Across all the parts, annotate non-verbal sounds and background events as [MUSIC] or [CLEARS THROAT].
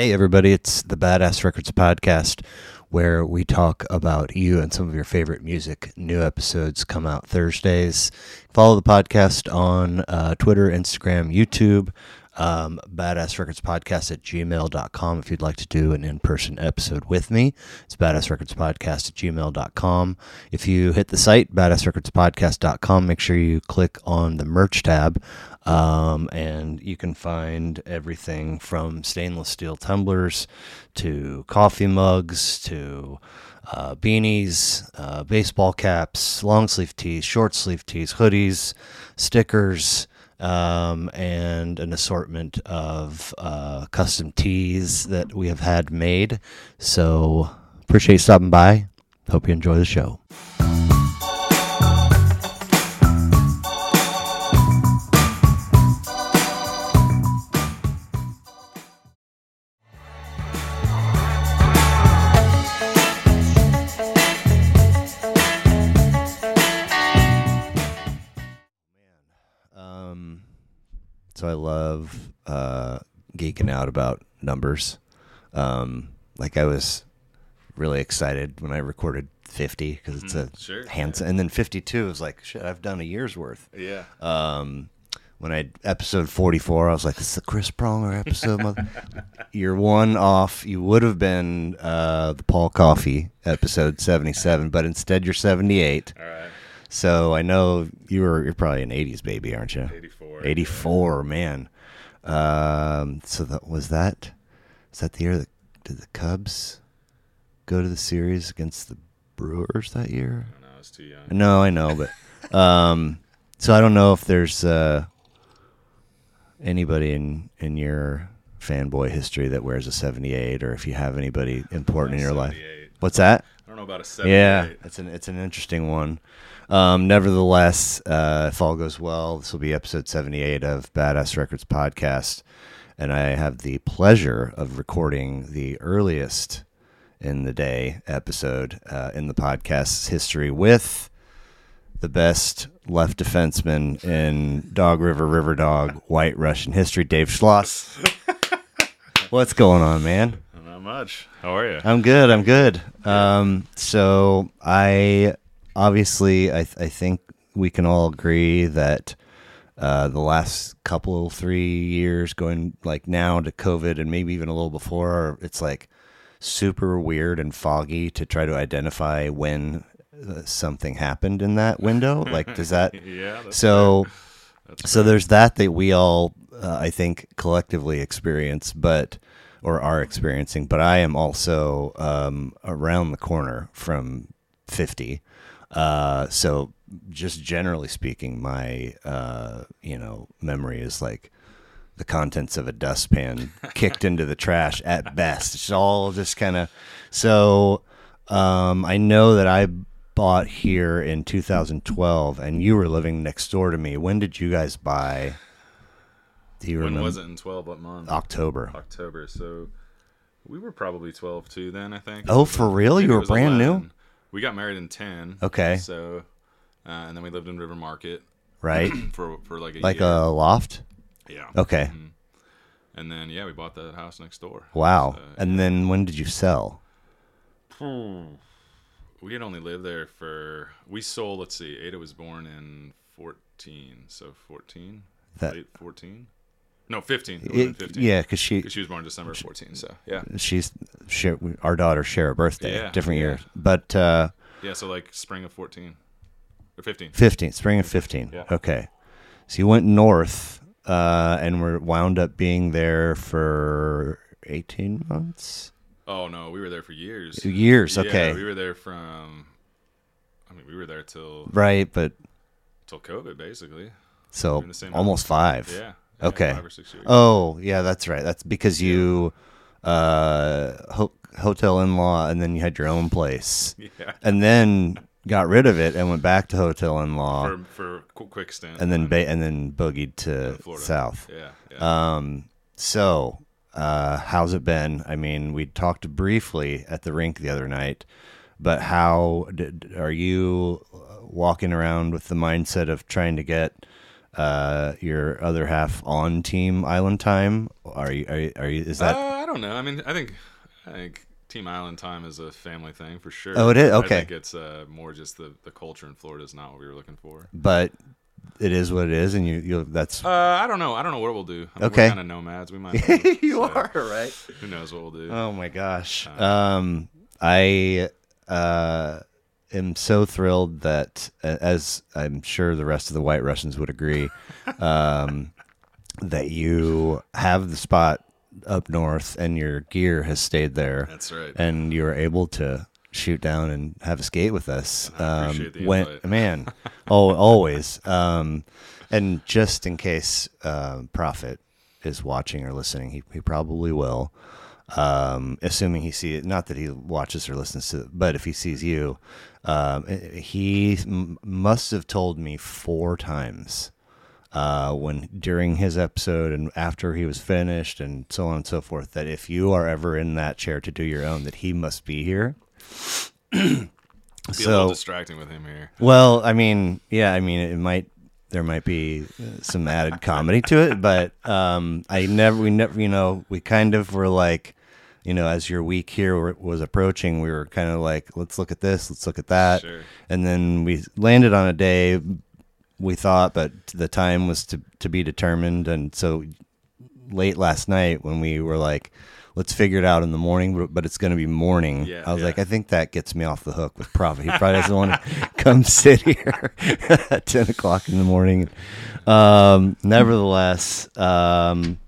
Hey, everybody, it's the Badass Records Podcast, where we talk about you and some of your favorite music. New episodes come out Thursdays. Follow the podcast on uh, Twitter, Instagram, YouTube, um, Badass Records Podcast at gmail.com if you'd like to do an in person episode with me. It's Badass Records Podcast at gmail.com. If you hit the site, badassrecordspodcast.com, make sure you click on the merch tab. Um, and you can find everything from stainless steel tumblers to coffee mugs to uh, beanies, uh, baseball caps, long sleeve tees, short sleeve tees, hoodies, stickers, um, and an assortment of uh, custom tees that we have had made. So appreciate you stopping by. Hope you enjoy the show. So I love uh, geeking out about numbers. Um, like I was really excited when I recorded 50 because it's a Mm, sure, handsome, and then 52 was like shit. I've done a year's worth. Yeah. Um, when I episode 44, I was like, "This is the Chris Pronger episode." mother-" [LAUGHS] You're one off. You would have been uh, the Paul Coffey episode 77, but instead you're 78. All right. So I know you were you're probably an '80s baby, aren't you? 84. 84, man. Um, so that was that. Was that the year that did the Cubs go to the series against the Brewers that year? No, I was too young. No, I know, but um, [LAUGHS] so I don't know if there's uh, anybody in in your fanboy history that wears a 78, or if you have anybody important in your life. What's that? I don't know about a 78. Yeah, it's an it's an interesting one. Um, nevertheless, uh, if all goes well, this will be episode seventy eight of Badass Records podcast, and I have the pleasure of recording the earliest in the day episode uh, in the podcast's history with the best left defenseman in Dog River River Dog White Russian history, Dave Schloss. [LAUGHS] What's going on, man? Not much. How are you? I'm good. I'm good. Um, so I obviously I, I think we can all agree that uh, the last couple three years, going like now to COVID and maybe even a little before, it's like super weird and foggy to try to identify when uh, something happened in that window. [LAUGHS] like, does that? [LAUGHS] yeah. So. So there's that that we all, uh, I think, collectively experience, but or are experiencing. But I am also um, around the corner from 50. Uh, so just generally speaking, my uh, you know memory is like the contents of a dustpan [LAUGHS] kicked into the trash at best. It's all just kind of so. Um, I know that I bought here in 2012, and you were living next door to me. When did you guys buy? Do you when remember? was it in 12? What month? October. October. So we were probably 12 too then, I think. Oh, for real? Maybe You were brand new? 11. We got married in 10. Okay. So, uh, and then we lived in River Market [CLEARS THROAT] Right, for for like a like year. a loft. yeah. Okay. Mhm. And then yeah, we bought that house next door. Wow. So, And then when did you sell? We had only lived there for we sold. Let's see, Ada was born in fourteen, so fourteen, That- late fourteen, no fifteen. It It- fifteen. yeah, because she 'Cause she was born December fourteen. So yeah, she's share, our daughters share a birthday, Yeah, different yeah. years, but uh, yeah. So like spring of fourteen or fifteen. 15, spring of 15. Yeah. Okay. So you went north uh, and were wound up being there for 18 months? Oh no, we were there for years. Years, Yeah, okay. we were there from. I mean, we were there till Right, but till COVID, basically. so almost five. Yeah. Okay. Five or six years. Oh, yeah, that's right. That's because you uh, ho- hotel in law and then you had your own place. [LAUGHS] Yeah. And then got rid of it and went back to hotel in law For for a qu- quick stint. and then ba- and then boogied to Florida. south. Yeah. yeah. Um, so, uh, how's it been? I mean, we talked briefly at the rink the other night, but how did, are you walking around with the mindset of trying to get uh, your other half on team island time? Are you? Are you? Are you is that? Uh, I don't know. I mean, I think I think Team Island time is a family thing for sure. Oh, it is? I Okay. think it's uh, more just the the culture in Florida is not what we were looking for. But it is what it is, and you you that's Uh, I don't know. I don't know what we'll do. I mean, Okay. We're kind of nomads. We might. move, [LAUGHS] you so are right. Who knows what we'll do? Oh my gosh. Uh, Um, I uh, am so thrilled that, as I'm sure the rest of the White Russians would agree, [LAUGHS] um, that you have the spot up north and your gear has stayed there, That's right. and you were able to shoot down and have a skate with us. The when, man, [LAUGHS] oh, always. Um, and just in case uh, Prophet is watching or listening, he, he probably will. Um, assuming he see it, not that he watches or listens to, it, but if he sees you, um, he m- must have told me four times uh, when during his episode and after he was finished and so on and so forth that if you are ever in that chair to do your own, that he must be here. [CLEARS THROAT] So little distracting with him here. well, I mean, yeah, I mean, it might there might be uh, some added comedy to it, but um, I never, we never, you know, we kind of were like, you know, as your week here was approaching, we were kind of like, let's look at this, let's look at that, Sure. and then we landed on a day we thought, but the time was to to be determined, and so late last night when we were like. Let's figure it out in the morning, but- but it's going to be morning. Yeah, I was yeah. like, I think that gets me off the hook with Prophet. He probably doesn't want to [LAUGHS] come sit here [LAUGHS] at 10 o'clock in the morning. Um, nevertheless, um,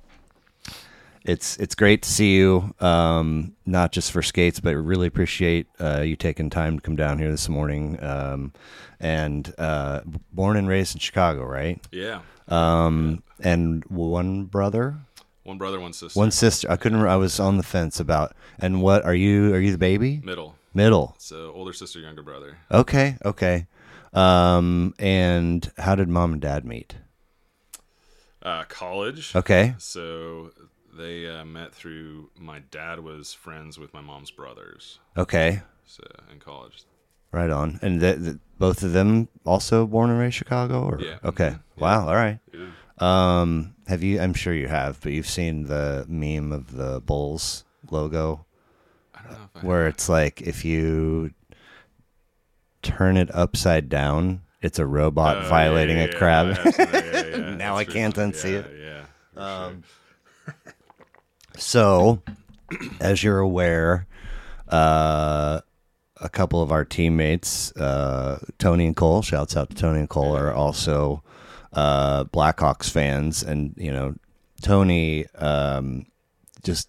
it's it's great to see you, um, not just for skates, but really appreciate uh, you taking time to come down here this morning. Um, and uh, born and raised in Chicago, right? Yeah. Um, and one brother, One brother, one sister. one sister. I couldn't. I was on the fence about. And what are you? Are you the baby? Middle. Middle. So older sister, younger brother. Okay, okay. Um, and how did mom and dad meet? Uh, college. Okay, So they uh, met through my dad was friends with my mom's brothers. okay, So in college. right on. And th- th- both of them also born and raised Chicago, or Yeah. okay, Mhm. wow, all right. Yeah. Um, have you? I'm sure you have, but you've seen the meme of the Bulls logo I don't know if I where it's like if you turn it upside down, it's a robot Oh, violating yeah, a crab. yeah, yeah, yeah, yeah, [LAUGHS] Now that's I can't unsee yeah, it. Yeah. Um, sure. So, as you're aware, uh, a couple of our teammates, uh, Tony and Cole, shouts out to Tony and Cole, are also uh, Blackhawks fans. And, you know, Tony um, just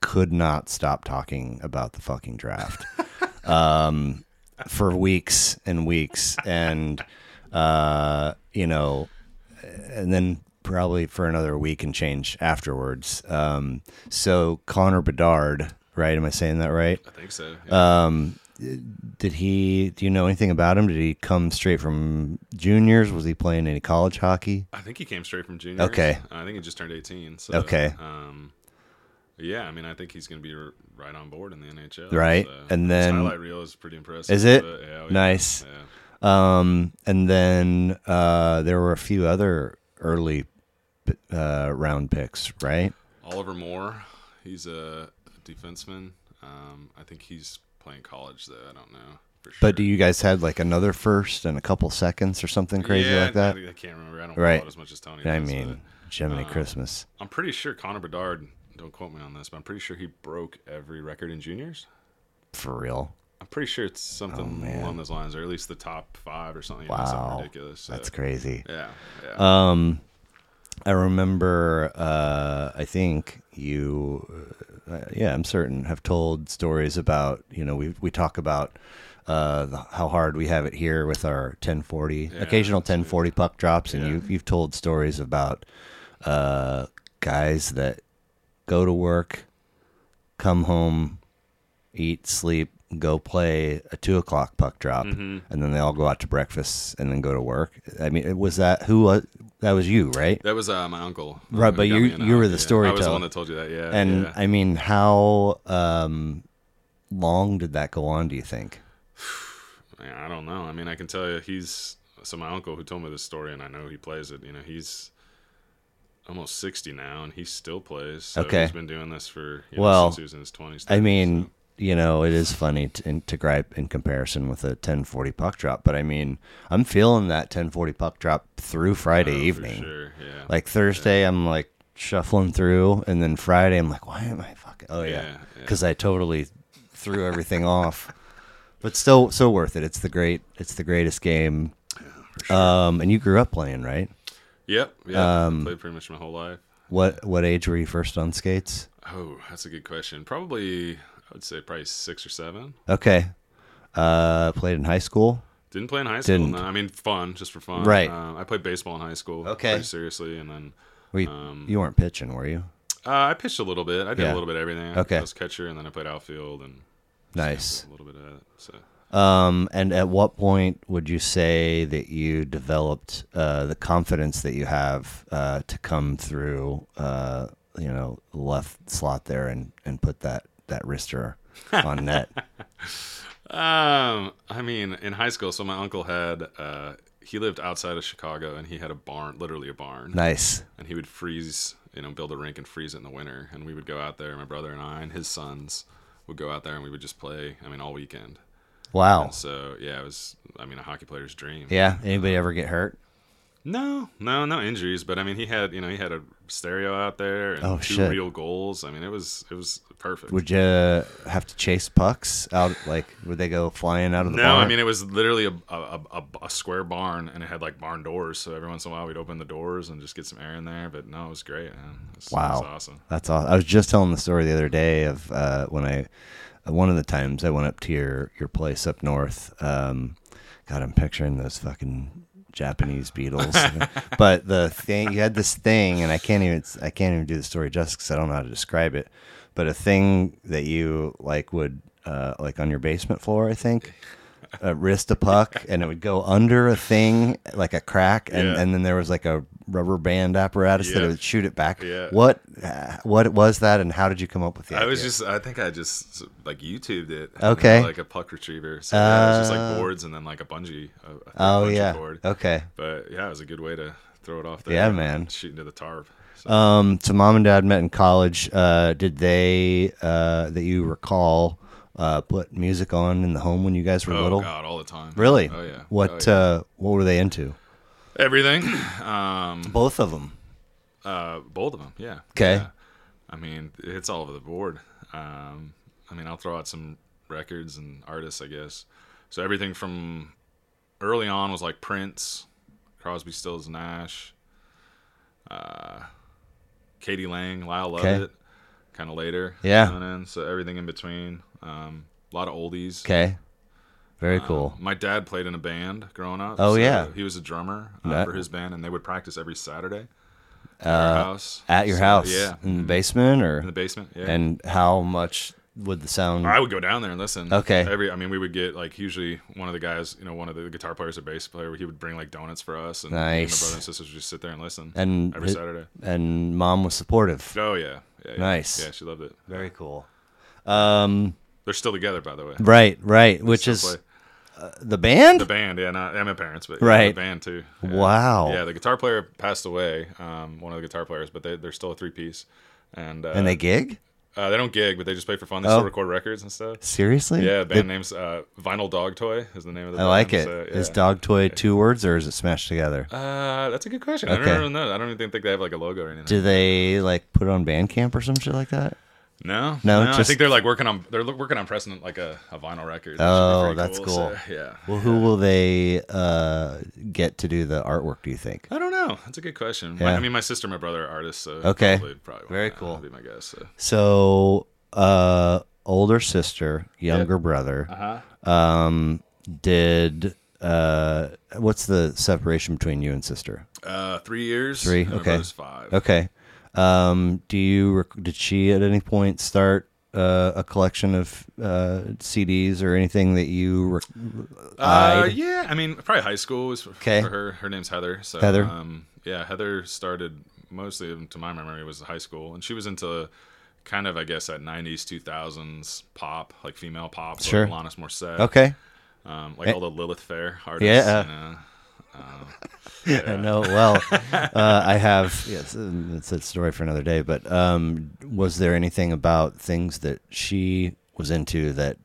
could not stop talking about the fucking draft [LAUGHS] um, for weeks and weeks. And, uh, you know, and then probably for another week and change afterwards. Um, so Connor Bedard, right? Am I saying that right? I think so. yeah. Um, did he? Do you know anything about him? Did he come straight from juniors? Was he playing any college hockey? I think he came straight from juniors. Okay. I think he just turned 18. So, Okay. Um, yeah, I mean, I think he's going to be right on board in the NHL. Right, so. and His then- highlight reel is pretty impressive. Is it? but, oh, yeah, Nice. Yeah. Um, and then uh, there were a few other early uh, round picks, right? Oliver Moore, he's a defenseman. Um, I think he's playing college though. I don't know for sure. But do you guys had like another first and a couple seconds or something crazy yeah, like that? I, I can't remember. I don't Right. as much as Tony. I does, mean, Jiminy uh, Christmas. I'm pretty sure Connor Bedard. Don't quote me on this, but I'm pretty sure he broke every record in juniors. For real. I'm pretty sure it's something Oh, along those lines, or at least the top five or something. you know, Wow. something ridiculous. So, That's crazy. Yeah, yeah. Um, I remember. Uh, I think you. Uh, yeah, I'm certain have told stories about. You know, we we talk about uh, the, how hard we have it here with our 1040, Yeah, occasional that's right. 1040 puck drops, and Yeah. you've you've told stories about uh, guys that go to work, come home, eat, sleep, go play a two o'clock puck drop, Mhm. and then they all go out to breakfast and then go to work. I mean, it was that who was that was you, right? That was uh, my uncle. Right, uh, but you- you were the yeah. I was storyteller. the one that told you that. Yeah, And yeah. I mean, how um, long did that go on? Do you think? [SIGHS] I don't know. I mean, I can tell you, he's so my uncle who told me this story, and I know he plays it. You know, he's almost 60 now, and he still plays. So Okay. He's been doing this for you know, Well, since he was in his 20s. I mean, so. You know, it is funny to, in, to gripe in comparison with a 1040 puck drop, but I mean, I'm feeling that 1040 puck drop through Friday Oh, for evening. sure, yeah. Like Thursday, I'm like shuffling through, and then Friday, I'm like, why am I fucking? Oh yeah, Yeah, yeah. because I totally threw everything off. But still, so worth it. It's the great. It's the greatest game. Um, and you grew up playing, right? Yep. Yeah. Um, played pretty much my whole life. What what age were you first on skates? Oh, that's a good question. Probably, I would say probably six or seven. Okay. Uh, played in high school. Didn't play in high school. Didn't. No. I mean, fun, just for fun. Right. Uh, I played baseball in high school. Okay. Seriously, and then Were you, Um, you weren't pitching, were you? uh, I pitched a little bit. I did Yeah. a little bit of everything. Okay. I was catcher, and then I played outfield and Nice. a little bit of that. So. Um, and at what point would you say that you developed uh, the confidence that you have uh, to come through, uh, you know, left slot there and, and put that that wrister [LAUGHS] on net? Um, I mean, in high school, so my uncle had uh, he lived outside of Chicago, and he had a barn, literally a barn, Nice. and he would freeze, you know, build a rink and freeze it in the winter, and we would go out there. My brother and I and his sons would go out there, and we would just play. I mean, all weekend. Wow. And so yeah, it was. I mean, a hockey player's dream. Yeah. Anybody ever get hurt? No, no, no injuries, but I mean, he had, you know, he had a stereo out there and Oh, two shit. real goals. I mean, it was, it was perfect. Would you have to chase pucks out? Like, would they go flying out of the no, barn? I mean it was literally a, a, a, a square barn, and it had like barn doors. So every once in a while, we'd open the doors and just get some air in there. But no, it was great. Was, Wow. was awesome. That's all. I was just telling the story the other day of uh, when I, uh, one of the times I went up to your your place up north. Um, God, I'm picturing those fucking Japanese beetles. [LAUGHS] but the thing you had this thing, and I can't even I can't even do the story justice because I don't know how to describe it. But a thing that you like would uh, like on your basement floor, I think. Uh, wrist a puck and it would go under a thing like a crack and, Yeah. and then there was like a rubber band apparatus that Yeah. it would shoot it back Yeah. what uh, what was that, and how did you come up with the I was just, I think I just like YouTubed it. Okay. you know, like a puck retriever. So yeah, it was just Uh, like boards and then like a bungee. A, a oh bungee yeah, Board. okay. But yeah, it was a good way to throw it off there. Yeah, man. Shoot into the tarp. So, Um, so mom and dad met in college. Uh, did they uh, that you recall uh, put music on in the home when you guys were oh little? god, all the time. Really? Oh yeah. What Oh, yeah. uh, what were they into? Everything. [CLEARS THROAT] Um, Both of them. Uh, both of them, yeah. 'Kay. Yeah. I mean, it's all over the board. Um, I mean, I'll throw out some records and artists, I guess. So everything from early on was like Prince, Crosby, Stills, Nash, uh, k.d. lang, Lyle. Lovett. Kind of later, Yeah. So everything in between. Um, a lot of oldies. Okay. Very Um, cool. my dad played in a band growing up. Oh, so yeah. he was a drummer uh, That- for his band, and they would practice every Saturday at Uh, our house. At your So, house, yeah, in the Mhm. basement, or in the basement. Yeah, and how much would the sound? I would go down there and listen. Okay. Every, I mean, we would get like usually one of the guys, you know, one of the guitar players or bass player, he would bring like donuts for us, and and my Nice. brother and sisters would just sit there and listen and every Saturday. and mom was supportive. Oh yeah, yeah, yeah. Nice. Yeah, she loved it. Very cool. Um, They're still together, by the way. right, right. They Which is uh, the band. the band, yeah, not and my parents, but yeah, Right. the band too. Yeah. Wow. Yeah, the guitar player passed away. Um, one of the guitar players, but they they're still a three piece, and uh, and they gig? uh, they don't gig, but they just play for fun. They Oh. still record records and stuff. Seriously? Yeah, band name's uh, Vinyl Dog Toy is the name of the I band. like it. So, Is dog toy two words or is it smashed together? Uh, that's a good question. I Okay. don't really know. I don't even think they have like a logo or anything. Do they like put it on Bandcamp or some shit like that? No, No, I just- think they're like working on they're working on pressing like a, a vinyl record. which would be Oh, that's cool. So, yeah. Well, who will they uh, get to do the artwork? Do you think? I don't know. That's a good question. My- I mean, my sister and my brother are artists, so Okay. probably, probably Very cool. Be my guess. So. So, uh, older sister, younger brother. Uh-huh. Um, did uh, what's the separation between you and sister? Uh, three years. Three, okay. five. Okay. Um, do you rec- did she at any point start uh, a collection of uh, CDs or anything that you rec- Uh, yeah, I mean, probably high school was for, Okay. for her. Her name's Heather. So, Heather. Um, yeah, Heather started mostly, to my memory, was high school, and she was into kind of, I guess, that '90s, 2000s pop, like female pop, Sure. like Alanis Morissette, Okay. um, like Eh. all the Lilith Fair artists. Yeah. you know. Uh, [LAUGHS] I know. Well, uh, I have. Yes, it's a story for another day. But um, was there anything about things that she was into that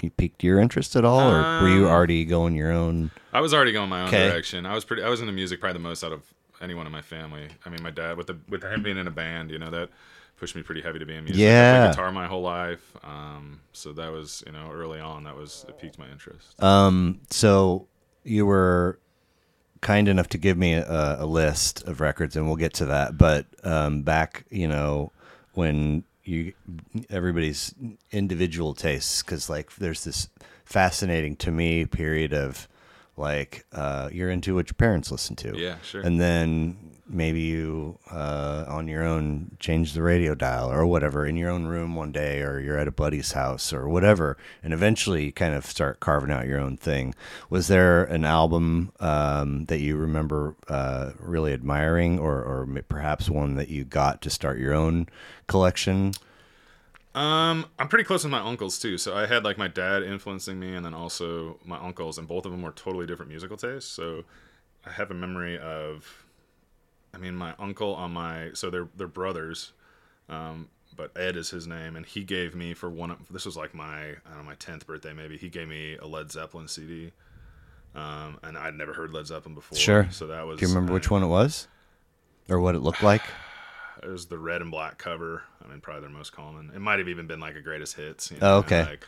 you piqued your interest at all, or were you Um, already going your own? I was already going my own direction. I was pretty. I was into music probably the most out of anyone in my family. I mean, my dad with the with him being in a band, you know, that pushed me pretty heavy to be in music. I Yeah. played guitar my whole life. Um, so that was you know early on that was it piqued my interest. Um, so you were kind enough to give me a, a list of records, and we'll get to that. But um, back, you know, when you everybody's individual tastes, because like there's this fascinating to me period of like uh, you're into what your parents listen to, Yeah, sure. and then maybe you uh, on your own change the radio dial or whatever in your own room one day or you're at a buddy's house or whatever and eventually you kind of start carving out your own thing was there an album um, that you remember uh, really admiring or, or perhaps one that you got to start your own collection Um, I'm pretty close with my uncles too. So I had like my dad influencing me, and then also my uncles, and both of them were totally different musical tastes. So I have a memory of, I mean, my uncle on my so they're they're brothers, um, but Ed is his name, and he gave me for one. Of, this was like my I don't know my tenth birthday maybe. He gave me a Led Zeppelin CD, um, and I'd never heard Led Zeppelin before. Sure. So that was. do you remember I- which one it was or what it looked like [SIGHS] it was the red and black cover. I mean, probably their most common. It might have even been like a greatest hits. You Oh, know, okay. Like,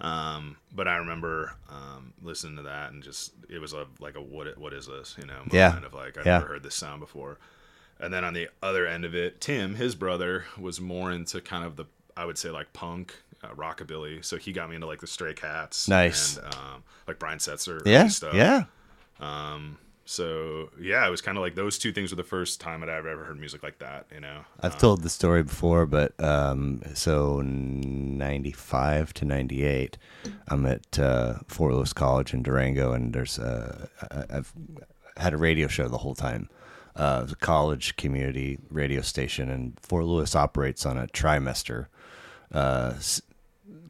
um, but I remember um, listening to that and just it was a like a what what is this? You know, moment Yeah. of like I've Yeah. never heard this sound before. And then on the other end of it, Tim, his brother, was more into kind of the I would say like punk. Uh, rockabilly, so he got me into like the Stray Cats, Nice. and um, like Brian Setzer, yeah stuff. yeah So yeah, it was kind of like those two things were the first time that I've ever heard music like that. You know, I've told the story before, but um, so 95 to 98, I'm at uh, Fort Lewis College in Durango, and there's uh, I've had a radio show the whole time. Uh, it was a college community radio station, and Fort Lewis operates on a trimester uh, s-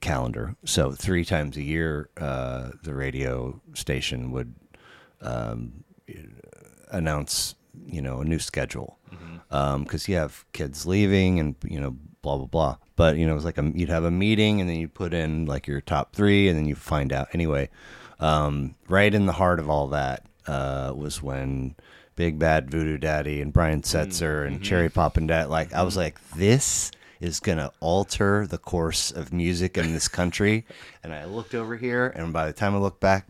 calendar. So three times a year, uh, the radio station would announce you know a new schedule. Mm-hmm. Um, because you have kids leaving and you know blah blah blah. But you know it was like a, you'd have a meeting and then you put in like your top three and then you find out. Anyway um, right in the heart of all that uh, was when big bad voodoo daddy and brian mm, setzer and mm-hmm. cherry pop and dad like i was mm-hmm. like this is gonna alter the course of music in this country. [LAUGHS] And i looked over here and by the time i looked back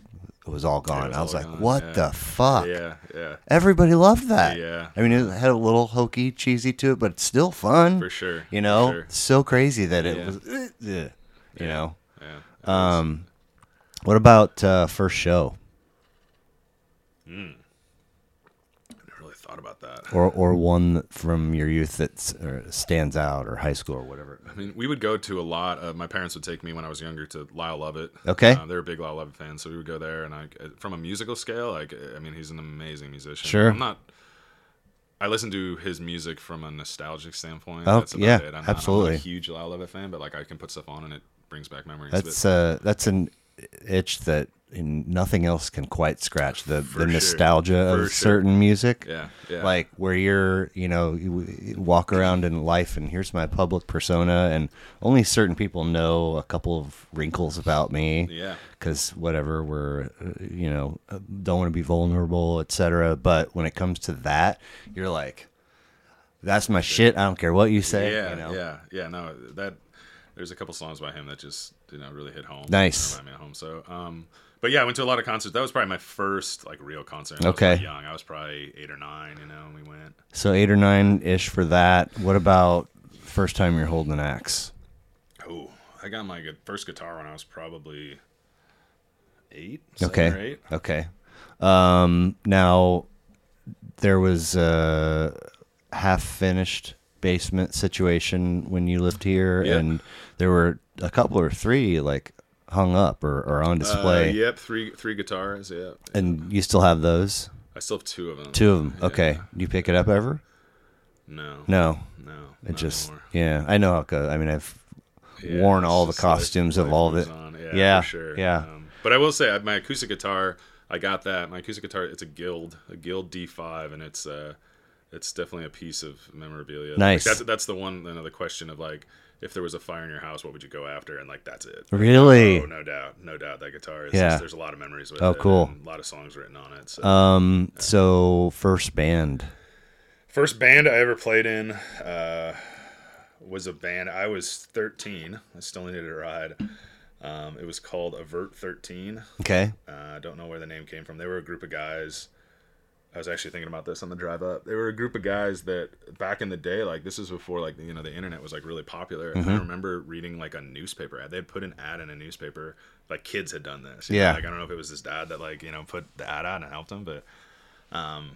it was all gone was i was like gone, what yeah. the fuck yeah, yeah. Everybody loved that. Yeah. I mean, it had a little hokey, cheesy to it, but it's still fun. For sure, You know, sure. So crazy that it Yeah. was, eh, you know. Yeah. Um, what about uh, first show I never really thought about that. or or one from your youth that stands out or high school or whatever? I mean, we would go to a lot. Of, my parents would take me when I was younger to Lyle Lovett. Okay. Uh, they're a big Lyle Lovett fan, so we would go there. And I, from a musical scale, like, I mean, he's an amazing musician. Sure. I'm not. I listen to his music from a nostalgic standpoint. Oh, That's about yeah, it. I'm not, I'm absolutely. not a huge Lyle Lovett fan, but like, I can put stuff on and it brings back memories. That's uh, that's an itch that in nothing else can quite scratch the For the nostalgia For of sure. certain music. yeah, yeah. like where you're you know you walk around in life and here's my public persona and only certain people know a couple of wrinkles about me yeah. because whatever we're uh, you know uh, don't want to be vulnerable etc but when it comes to that you're like that's my shit i don't care what you say yeah, you know yeah, yeah. No, that there's a couple songs by him that just you know really hit home. Nice. remind me of home. So, um, but yeah, I went to a lot of concerts. That was probably my first like real concert. I was Okay. young. I was probably eight or nine. You know, we went. so eight or nine ish for that what about first time you're holding an axe Oh, I got my first guitar when I was probably eight. Okay. Eight. Okay. Um, now there was a half finished basement situation when you lived here, Yeah. and there were a couple or three like hung up or, or on Uh, display. yep, three three guitars. Yeah, And you still have those? I still have two of them. Two of them. Yeah. Okay. Do you pick it up ever? No, No. no. It just anymore. yeah. I know how it goes. I mean, I've Yeah, worn all the costumes of all of it. on. Yeah, Yeah, for sure. yeah. Um, but I will say, my acoustic guitar, I got that. My acoustic guitar, it's a Guild, a Guild D5, and it's uh, it's definitely a piece of memorabilia. Like, Nice. that's that's the one. The question of like, if there was a fire in your house, what would you go after? And like, that's it. Really? Oh, no doubt, no doubt. That guitar. Is Yeah. there's a lot of memories with Oh, it. cool. A lot of songs written on it. So. Um. So first band. First band I ever played in uh, was a band. I was 13. I still needed a ride. Um, it was called Avert 13. Okay. Uh, I don't know where the name came from. They were a group of guys. I was actually thinking about this on the drive up. They were a group of guys that back in the day, like this was before like you know the internet was like really popular. Mm-hmm. I remember reading like a newspaper ad. They had put an ad in a newspaper. Like kids had done this. you know? Yeah. Like I don't know if it was his dad that like you know put the ad out and helped him, but um,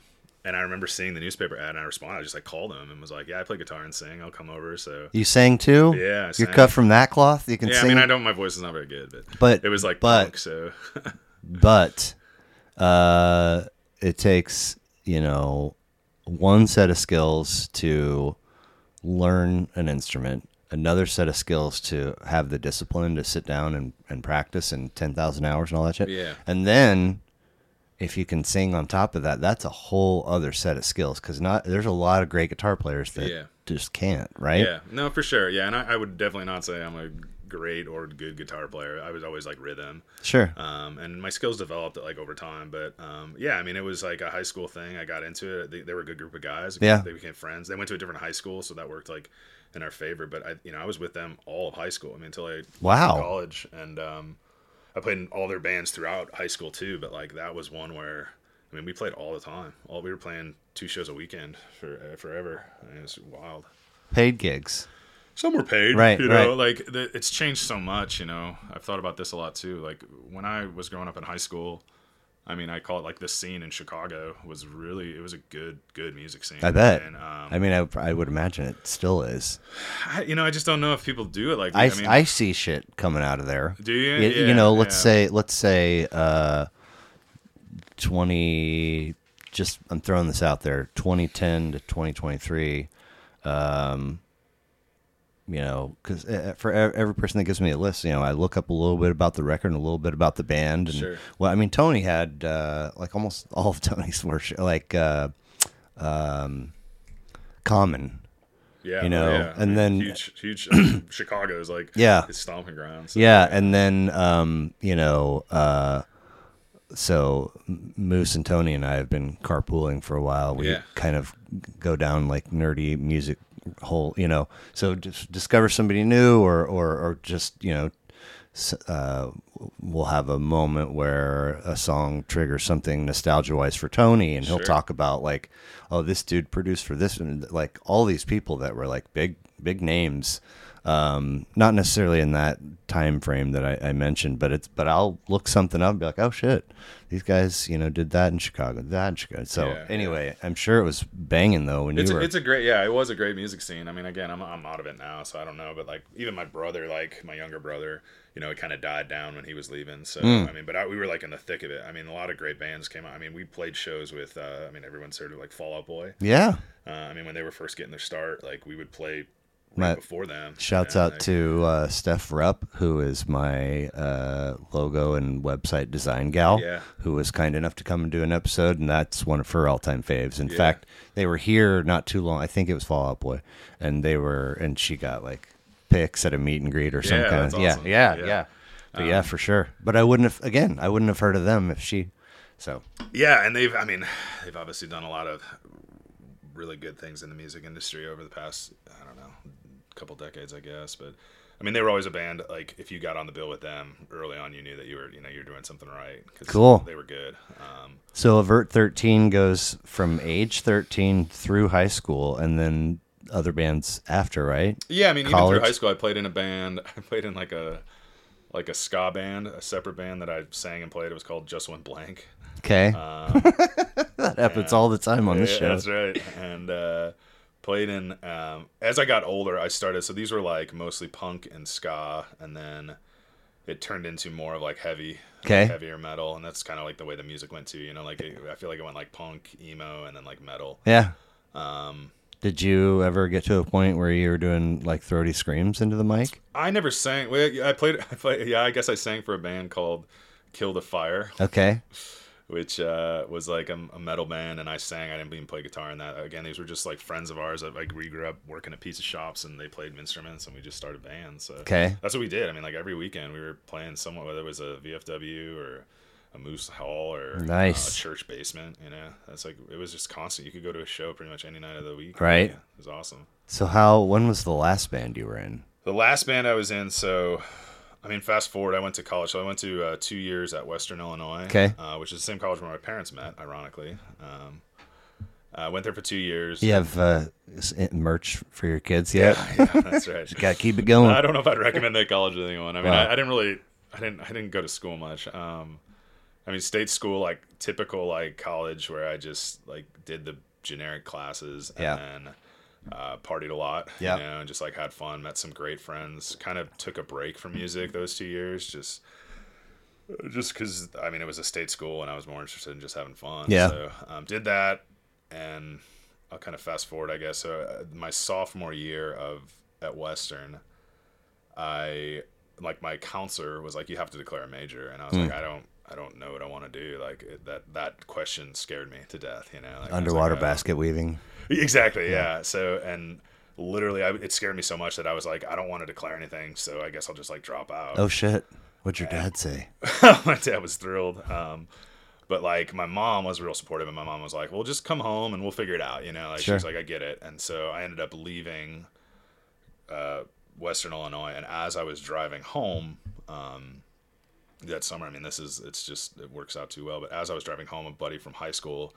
and I remember seeing the newspaper ad and I responded. I just like called him and was like, "Yeah, I play guitar and sing. I'll come over." So You sang too. Yeah, I You're cut from that cloth. You can yeah, I sing. mean, I don't. My voice is not very good, but But- it was like but- punk. So [LAUGHS] but uh, it takes you know one set of skills to learn an instrument another set of skills to have the discipline to sit down and, and practice and 10,000 hours and all that shit Yeah. and then if you can sing on top of that that's a whole other set of skills because not there's a lot of great guitar players that Yeah. just can't right Yeah, no, for sure. Yeah, and I, I would definitely not say I'm a great or good guitar player. I was always like rhythm, sure um, and my skills developed like over time. But um, yeah, I mean, it was like a high school thing. I got into it. They, they were a good group of guys. Yeah. they became friends. They went to a different high school, so that worked like in our favor. But I, you know, I was with them all of high school. I mean, until I went to Wow. college, and um, I played in all their bands throughout high school too. But like that was one where. I mean, we played all the time. All we were playing two shows a weekend for uh, forever. I mean, it was wild. paid gigs Some were paid, Right, You know, right. like the, it's changed so much. You know, I've thought about this a lot too. Like when I was growing up in high school, I mean, I call it like this scene in Chicago was really it was a good good music scene. i bet And um, i mean I, I would imagine it still is I, you know, I just don't know if people do it like I, I, mean, I see shit coming out of there. Do you? You, you know, let's yeah. say let's say uh, twenty. Just I'm throwing this out there. 2010 to 2023. Um, you know, because for e- every person that gives me a list, you know, I look up a little bit about the record and a little bit about the band. And Sure. well, I mean, Tony had uh, like almost [LAUGHS] all of Tony's worship, like uh, um, Common. yeah, you know, yeah. and then- huge, huge uh, [CLEARS THROAT] Chicago is like Yeah. his stomping grounds. so, Yeah, and then um, you know, uh, so Moose and Tony and I have been carpooling for a while. We Yeah. kind of go down like nerdy music hole, you know. So just discover somebody new, or or or just you know, uh, we'll have a moment where a song triggers something nostalgia wise for Tony, and he'll Sure. talk about like, oh, this dude produced for this, and like all these people that were like big big names. Um, not necessarily in that time frame that I, I mentioned, but it's but I'll look something up and be like, oh shit, these guys, you know, did that in Chicago, that in Chicago. So Yeah, anyway, I'm sure it was banging though when It's you a, were. it's a great yeah it was a great music scene i mean again I'm, I'm out of it now so i don't know but like even my brother like my younger brother you know it kind of died down when he was leaving so Hmm. i mean but I, we were like in the thick of it i mean a lot of great bands came out i mean we played shows with uh, i mean everyone's heard of like fall out boy yeah. uh, i mean when they were first getting their start like we would play right before them Shouts And, out like, to uh, Steph Rupp, who is my uh, logo and website design gal, Yeah. who was kind enough to come and do an episode, and that's one of her all-time faves. In Yeah. fact, they were here not too long. I think it was Fall Out Boy, and they were, and she got like pics at a meet and greet or some Yeah, kind of yeah, awesome. yeah, Yeah. yeah. But yeah, for sure. But I wouldn't have again. I wouldn't have heard of them if she. So yeah and they've i mean they've obviously done a lot of really good things in the music industry over the past i don't know couple decades i guess but i mean they were always a band like if you got on the bill with them early on you knew that you were you know you're doing something right 'cause Cool. they were good um, So Avert 13 goes from age 13 through high school and then other bands after, right? yeah i mean even through high school i played in a band [LAUGHS] i played in like a like a ska band a separate band that i sang and played it was called just went blank Okay. um, [LAUGHS] that happens all the time on this Yeah, show. That's right. And uh, played in. Um, as I got older, I started. So these were like mostly punk and ska, and then it turned into more of like heavy, Okay. heavier metal, and that's kind of like the way the music went too. You know, like it, I feel like it went like punk, emo, and then like metal. Yeah. Um, Did you ever get to a point where you were doing like throaty screams into the mic? I never sang. I played. [LAUGHS] I played. Yeah, I guess I sang for a band called Kill the Fire. Okay. Which uh, was like a, a, metal band, and I sang. I didn't even play guitar in that. Again, these were just like friends of ours that like we grew up working at pizza shops, and they played instruments, and we just started bands. So okay, that's what we did. I mean, like every weekend we were playing somewhat, whether it was a VFW or a moose hall or uh, nice. a church basement. You know, that's like it was just constant. You could go to a show pretty much any night of the week. Right. Yeah, it was awesome. So how? When was the last band you were in? The last band I was in, so I mean, fast forward, I went to college. So I went to uh, two years at Western Illinois, okay, uh, which is the same college where my parents met, ironically. Um, I went there for two years. You have uh, merch for your kids yet? Yeah, yeah that's right. [LAUGHS] got to keep it going. [LAUGHS] I don't know if I'd recommend that college to anyone. I mean, wow. I, I, didn't really, I didn't, I didn't go to school much. Um, I mean, state school, like typical like college, where I just like did the generic classes and yeah. then uh, partied a lot, yeah. you know, and just like had fun, met some great friends. Kind of took a break from music those two years, just just because I mean it was a state school and I was more interested in just having fun. Yeah. So um, did that, and I'll kind of fast forward, I guess. So uh, my sophomore year of at Western, I like my counselor was like, "You have to declare a major," and I was mm. like, "I don't." I don't know what I want to do. Like that, that question scared me to death. You know, like, underwater like, basket weaving. Exactly. Yeah. yeah. So and literally, I, it scared me so much that I was like, I don't want to declare anything. So I guess I'll just like drop out. Oh shit! What'd your dad say? [LAUGHS] my dad was thrilled. Um, but like my mom was real supportive, and my mom was like, "Well, just come home and we'll figure it out." You know, like sure. she's like, "I get it." And so I ended up leaving uh, Western Illinois, and as I was driving home. Um, that summer, I mean, this is, it's just, it works out too well. But as I was driving home, a buddy from high school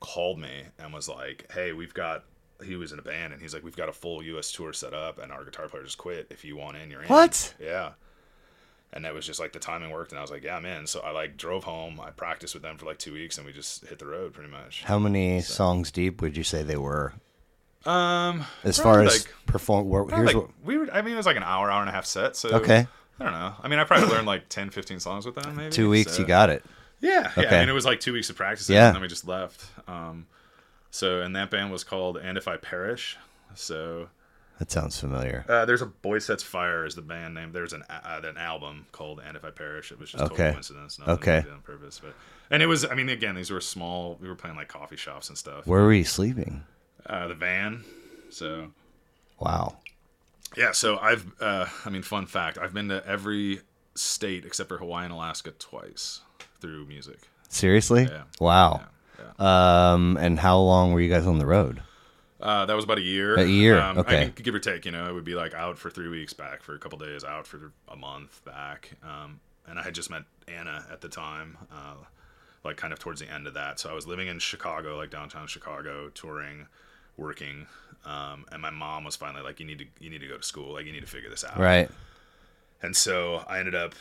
called me and was like, "Hey, we've got." He was in a band and he's like, "We've got a full U.S. tour set up, and our guitar player just quit. If you want in, you're in." What? Yeah. And that was just like the timing worked, and I was like, "Yeah, I'm in." So I like drove home. I practiced with them for like two weeks, and we just hit the road pretty much. How many so. songs deep would you say they were? Um, as far as like, perform, here's like, what we were. I mean, it was like an hour, hour and a half set. So okay. I don't know. I mean, I probably learned like 10, 15 songs with them. Maybe two weeks, so. you got it. Yeah, yeah. Okay. I mean, it was like two weeks of practice, Yeah. and then we just left. Um, so, and that band was called "And If I Perish." So, That sounds familiar. uh, there's a Boy Sets Fire is the band name. There's an uh, an album called "And If I Perish." It was just Okay. total coincidence. Okay. on purpose, but and it was. I mean, again, these were small. We were playing like coffee shops and stuff. Where were you sleeping? Uh, the van. So Wow. Yeah. So I've. Uh, I mean, fun fact. I've been to every state except for Hawaii and Alaska twice through music. Seriously? Yeah. Wow. Yeah, Um, and how long were you guys on the road? Uh, that was about a year. A year, Um, okay. I mean, give or take. You know, it would be like out for three weeks, back for a couple days, out for a month, back. Um, and I had just met Anna at the time, uh, like kind of towards the end of that. So I was living in Chicago, like downtown Chicago, touring, working. Um, and my mom was finally like, "You need to, you need to go to school. Like, you need to figure this out." Right. And so I ended up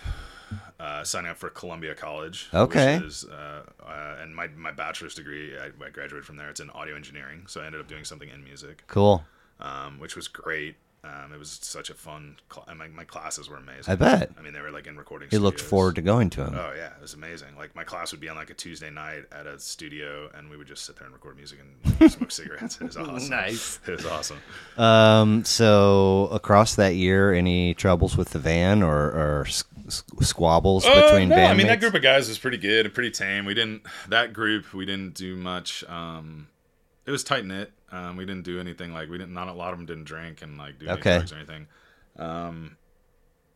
uh, signing up for Columbia College. Okay. Which is, uh, uh, and my, my bachelor's degree, I, I graduated from there. It's in audio engineering. So I ended up doing something in music, Cool. um, which was great. Um, it was such a fun. Cl- my, my classes were amazing. I bet. I mean, they were like in recording. He looked studios. forward to going to him. Oh yeah, it was amazing. Like my class would be on like a Tuesday night at a studio, and we would just sit there and record music and [LAUGHS] smoke cigarettes. It was [LAUGHS] awesome. Nice. [LAUGHS] It was awesome. Um, so across that year, any troubles with the van or, or s- s- squabbles Uh, between no, bandmates? I mean that group of guys was pretty good and pretty tame. We didn't that group we didn't do much. Um, it was tight knit. Um, we didn't do anything like we didn't. Not a lot of them didn't drink and like do Okay. drugs or anything. Um,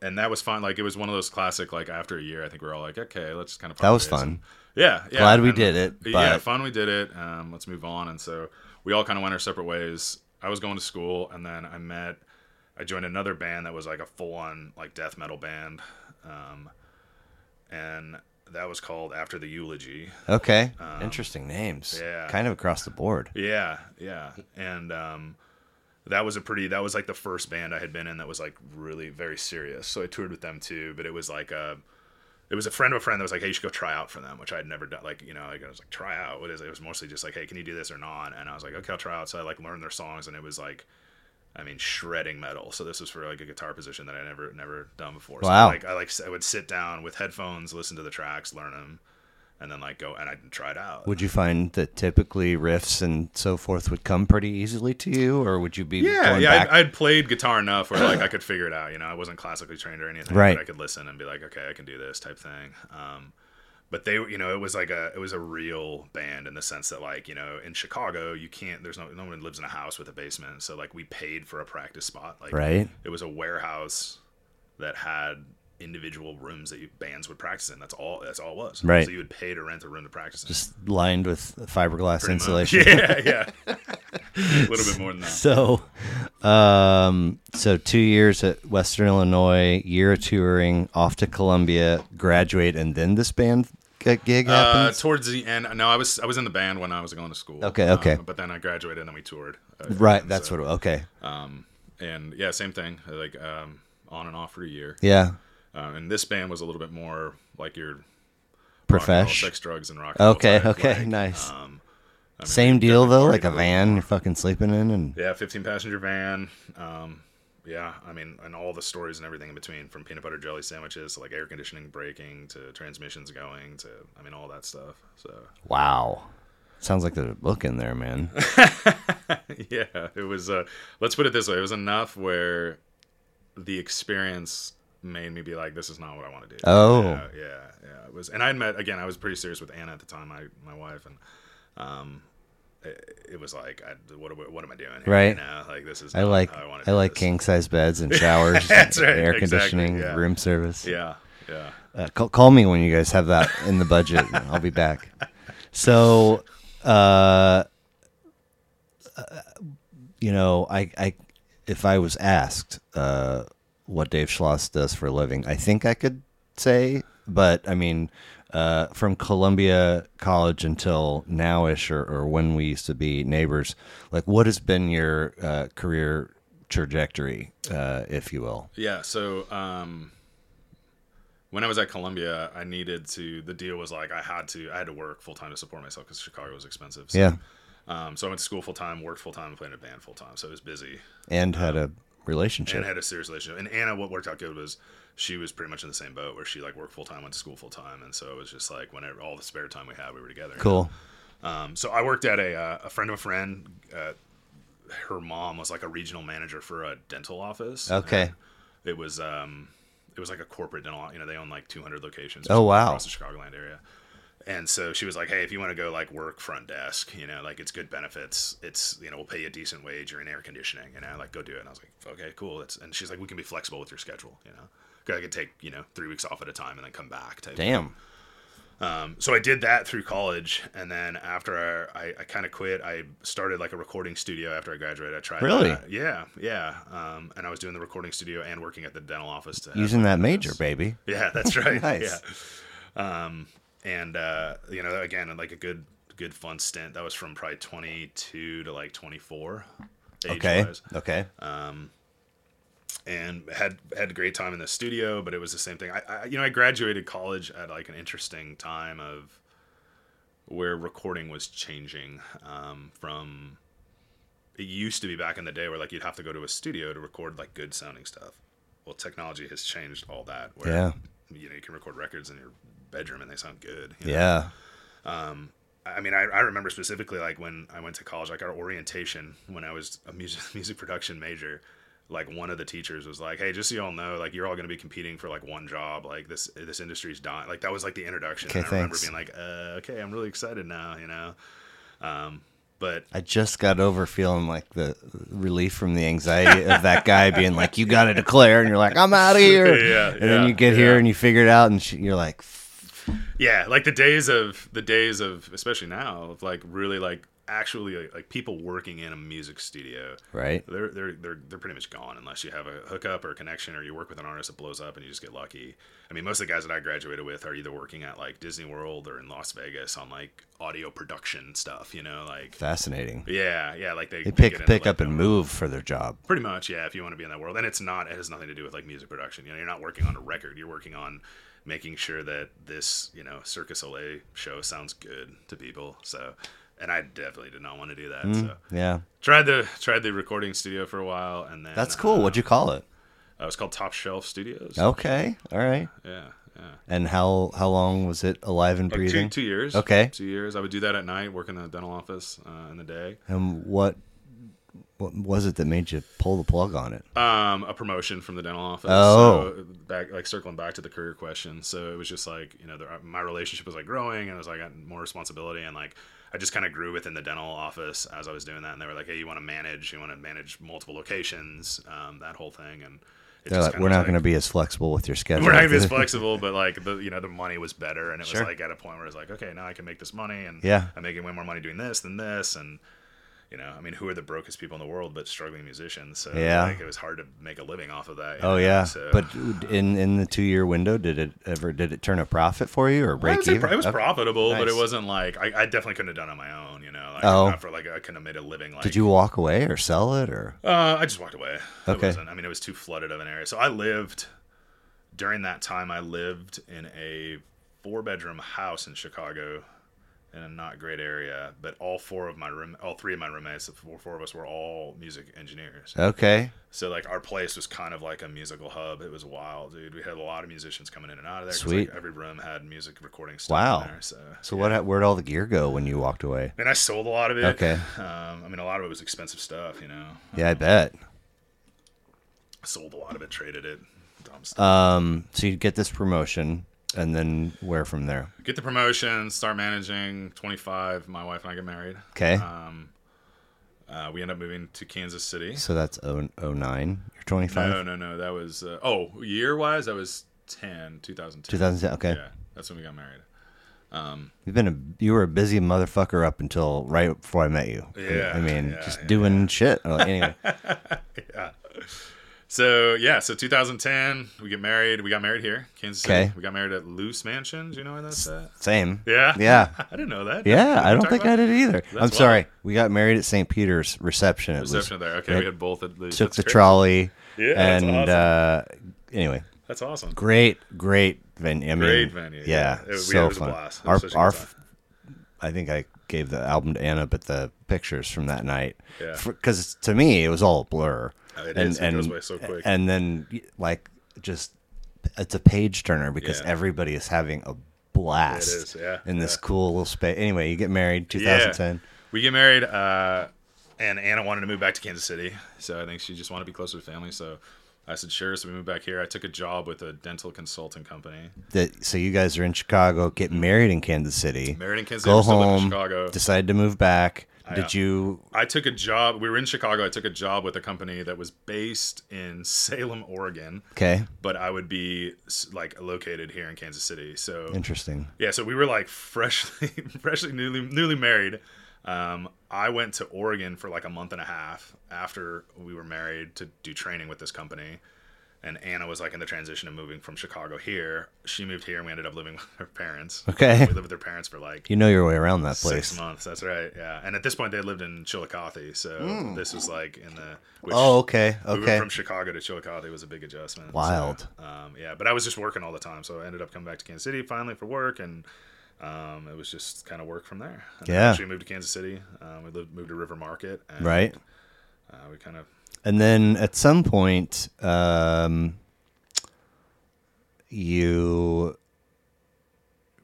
and that was fun. Like it was one of those classic. Like after a year, I think we are all like, okay, let's kind of. That was fun. And- yeah, yeah. Glad we and- did it, yeah, but- fun we did it. Um, let's move on. And so we all kind of went our separate ways. I was going to school, and then I met. I joined another band that was like a full-on like death metal band, um, and that was called After the Eulogy. Okay. Interesting names. Um, yeah. Kind of across the board. Yeah, yeah, and um, that was a pretty. That was like the first band I had been in that was like really very serious. So I toured with them too, but it was like a. It was a friend of a friend that was like, "Hey, you should go try out for them," which I had never done. Like, you know, like I was like, "Try out? What is it?" It was mostly just like, "Hey, can you do this or not?" And I was like, "Okay, I'll try out." So I like learned their songs, and it was like, I mean, shredding metal. So this was for like a guitar position that I never never done before. So Wow. like I like I would sit down with headphones, listen to the tracks, learn them, and then like go and I'd try it out. Would you find that typically riffs and so forth would come pretty easily to you, or would you be Yeah, yeah. I'd, I'd played guitar enough where like I could figure it out. You know, I wasn't classically trained or anything, Right. But I could listen and be like, okay, I can do this type thing. Um, but they you know it was like a it was a real band in the sense that like you know in chicago you can't there's no no one lives in a house with a basement so like we paid for a practice spot like Right. it was a warehouse that had individual rooms that you, bands would practice in that's all that's all it was Right. so you would pay to rent a room to practice in Just lined with fiberglass Pretty much. insulation. [LAUGHS] yeah yeah [LAUGHS] a little bit more than that So, um, so two years at Western Illinois, year of touring, off to Columbia, graduate, and then this band gig uh, towards the end no i was i was in the band when i was going to school Okay, okay. Uh, but then i graduated and then we toured uh, right, that's so- what. Okay, um and yeah same thing like um on and off for a year yeah, Uh, and this band was a little bit more like your profesh. sex, drugs, and rock. Okay, okay, like, nice. Um, I mean, Same deal though, like a van you're fucking sleeping in, and Yeah, fifteen passenger van. Um, yeah, I mean, and all the stories and everything in between, from peanut butter jelly sandwiches to like air conditioning breaking to transmissions going to, I mean, all that stuff. So wow, sounds like there's a book in there, man. [LAUGHS] yeah, it was. Uh, let's put it this way: it was enough where the experience made me be like, "This is not what I want to do." Oh. yeah, yeah, yeah. It was, and I met again. I was pretty serious with Anna at the time, my my wife, and um, it, it was like, I, what, am I- what am I doing? Here? Right. Know, like this is. I not like I, I do like king size beds and [LAUGHS] showers, That's right, air exactly, conditioning, yeah. room service. Yeah, yeah. Uh, call, call me when you guys have that in the budget. I'll be back. [LAUGHS] So, uh, uh, you know, I, I, if I was asked uh, what Dave Schloss does for a living, I think I could say. But I mean, uh, from Columbia College until nowish, or, or when we used to be neighbors, like what has been your uh, career trajectory, uh, if you will? Yeah. So um, when I was at Columbia, I needed to. The deal was like I had to. I had to work full time to support myself because Chicago was expensive. So, Yeah, Um, so I went to school full time, worked full time, played in a band full time. So it was busy. and had a relationship. and had a serious relationship. And Anna, what worked out good was she was pretty much in the same boat where she like worked full time, went to school full time, and so it was just like whenever all the spare time we had, we were together. cool. Um, so I worked at a uh, a friend of a friend. Uh, her mom was like a regional manager for a dental office. Okay. It was um, it was like a corporate dental. You know, they own like 200 locations. Oh, wow. Across the Chicagoland area. And so she was like, "Hey, if you want to go like work front desk, you know, like it's good benefits. It's you know, we'll pay you a decent wage. You're in air conditioning, you know, like go do it." And I was like, "Okay, cool." It's, and she's like, "We can be flexible with your schedule, you know, 'Cause I could take you know three weeks off at a time and then come back." Type Damn. um, so I did that through college, and then after I, I kind of quit, I started like a recording studio after I graduated. I tried Really? that. yeah, yeah. Um, and I was doing the recording studio and working at the dental office. To Using that major, baby. Yeah, that's right. [LAUGHS] Nice. Yeah. Um, and uh, you know, again, like a good, good fun stint. That was from probably 22 to like 24. Okay. age-wise Okay. and had had a great time in the studio but it was the same thing I, I you know i graduated college at like an interesting time of where recording was changing um, from it used to be back in the day where like you'd have to go to a studio to record like good sounding stuff well technology has changed all that where Yeah. you know you can record records in your bedroom and they sound good you know? Yeah. I mean, I, I remember specifically like when I went to college, like our orientation when I was a music [LAUGHS] music production major. Like one of the teachers was like, "Hey, just so y'all know, like you're all going to be competing for like one job. Like this this industry's dying." Like that was like the introduction. Okay, I remember thanks. being like, uh, "Okay, I'm really excited now," you know. Um, but I just got over feeling like the relief from the anxiety of that [LAUGHS] guy being like, "You got to declare," and you're like, "I'm out of [LAUGHS] here." Yeah, and then you get here and you figure it out, and you're like, yeah, like the days of the days of especially now of like really like actually like, like people working in a music studio. "Right." they're they're they're they're pretty much gone unless you have a hookup or a connection or you work with an artist that blows up and you just get lucky. I mean, most of the guys that I graduated with are either working at like Disney World or in Las Vegas on like audio production stuff. You know, like Fascinating. yeah, yeah, like they, They pick into, pick up and move for their job. Pretty much, yeah. If you want to be in that world, and it's not, it has nothing to do with like music production. You know, you're not working on a record. You're working on making sure that this, you know, Cirque du Soleil show sounds good to people. So, and I definitely did not want to do that. So, Yeah, tried the tried the recording studio for a while, and then that's cool. uh, What'd you call it? Uh, it was called Top Shelf Studios. Okay, all right. Yeah, yeah. And how how long was it alive and Like two, breathing? two years. Okay. Two years. I would do that at night, work in the dental office uh, in the day. And what What was it that made you pull the plug on it? Um, a promotion from the dental office. Oh. so back like circling back to the career question. So it was just like you know the, my relationship was like growing, and it was like I got more responsibility, and like I just kind of grew within the dental office as I was doing that. And they were like, hey, you want to manage? You want to manage multiple locations? Um, that whole thing, and They're like, we're not like- going to be as flexible with your schedule. we're not gonna be as [LAUGHS] flexible, but like the you know the money was better, and it Sure. was like at a point where it's like, okay, now I can make this money, and Yeah. I'm making way more money doing this than this, and you know, I mean, who are the brokest people in the world but struggling musicians? So Yeah. like, it was hard to make a living off of that. Oh know? yeah, So- but in in the two year window, did it ever did it turn a profit for you or break even? It was Okay. profitable, but it wasn't like I, I definitely couldn't have done it on my own. You know, like, Oh. not for like I couldn't have made a living. Like, Did you walk away or sell it or? Uh, I just walked away. It Okay. wasn't- I mean, it was too flooded of an area. So I lived during that time. I lived in a four bedroom house in Chicago, in a not great area. But all four of my room, all three of my roommates, the four, four of us were all music engineers. Okay, So like our place was kind of like a musical hub. It was wild, dude. We had a lot of musicians coming in and out of there. Sweet. Like, every room had music recording stuff Wow. in there. So so what? Where'd all the gear go when you walked away? and I sold a lot of it. Okay. Um, I mean, a lot of it was expensive stuff, you know. Yeah, I bet. Sold a lot of it, traded it, dumb stuff. Um, so you get this promotion, and then where from there? get the promotion, start managing. 25, my wife and I get married. Okay, Um, uh, we end up moving to Kansas City. so that's oh, oh nine. You're twenty five. No, no, no. That was, uh, oh, year wise, that was 10, 2010. 2010. Okay, Yeah, that's when we got married. Um, you've been a you were a busy motherfucker up until right before I met you. Yeah, I mean, yeah, just yeah, doing shit. Uh, Anyway, [LAUGHS] yeah. So, yeah, so 2010, we get married. We got married here, Kansas City. Okay. We got married at Loose Mansions. You know where that's at? same. Yeah. Yeah. [LAUGHS] I didn't know that. Yeah, Did I don't think I did either. I'm That's sorry. We got married at St. Peter's reception. Was Reception there. Okay, right- we had both at the took that's the trolley. Yeah, and awesome. uh, anyway, That's awesome. great, great venue. I mean, Great venue, Yeah, yeah. It- we- so it was a fun. Our, our, time. I think I gave the album to Anna, but the pictures from that night, Yeah. because to me it was all a blur. It and is. It and goes by so quick. and then like just it's a page turner because Yeah. everybody is having a blast. It is, yeah, in this cool little space. Anyway, you get married, 2010. We get married, uh, and Anna wanted to move back to Kansas City, so I think she just wanted to be closer to family. So I said sure. So we moved back here. I took a job with a dental consulting company. That so you guys are in Chicago, get married in Kansas City, Married in Kansas go home, Chicago. decide to move back. Did uh, you? I took a job. We were in Chicago. I took a job with a company that was based in [LAUGHS] Salem, Oregon, Okay, but I would be like located here in Kansas City. So interesting. Yeah, so we were like [LAUGHS] freshly, freshly newly newly married. Um, I went to Oregon for like a month and a half after we were married to do training with this company. And Anna was like in the transition of moving from Chicago here. She moved here, and we ended up living [LAUGHS] with her parents. Okay. we lived with her parents for like You know your way around that place. six months. That's right. Yeah, and at this point they lived in Chillicothe, so this was like in the. Oh, okay, Moving okay. from Chicago to Chillicothe was a big adjustment. so, Wild. um, yeah, but I was just working all the time, so I ended up coming back to Kansas City finally for work, and um, it was just kind of work from there. And Yeah. Actually moved to Kansas City. Um, we lived, moved to River Market. And, Right. Uh, we kind of. And then at some point, um, you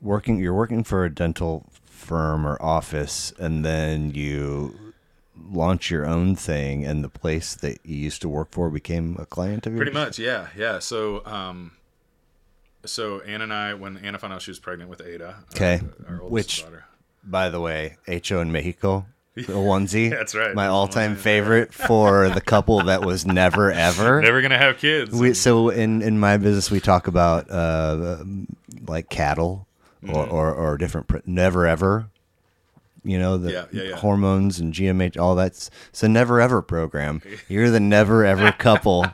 working you're working for a dental firm or office, and then you launch your own thing, and the place that you used to work for became a client of yours. Pretty much, yeah, yeah. So, um, so Anna and I, when Anna found out she was pregnant with Ada, our- Okay. our, oldest Which- daughter. By the way, Ho in Mexico, [LAUGHS] the onesie. That's right. My all-time favorite for the couple that was [LAUGHS] never ever. Never gonna have kids. We, so in in my business, we talk about uh, like cattle or, or or different pr- never ever. You know the Yeah, yeah, yeah. hormones and GMH, all that's it's a never ever program. [LAUGHS] You're the never ever couple.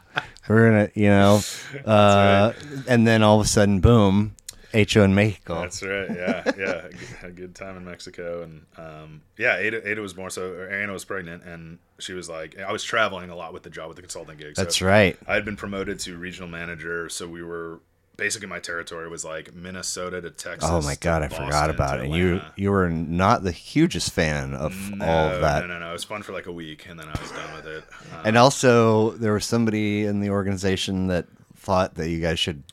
We're gonna, you know, uh, and then all of a sudden, boom, Ho in Mexico. That's right. Yeah, yeah. [LAUGHS] Had a good time in Mexico, and um, yeah, Ada, Ada was more So Anna was pregnant, and she was like, I was traveling a lot with the job with the consulting gig. So That's right. I had been promoted to regional manager, so we were basically my territory was like Minnesota to Texas. Oh my god, I Boston forgot about it. And you you were not the hugest fan of No, all of that. No, no, no. It was fun for like a week, and then I was done with it. Um, And also, there was somebody in the organization that thought that you guys should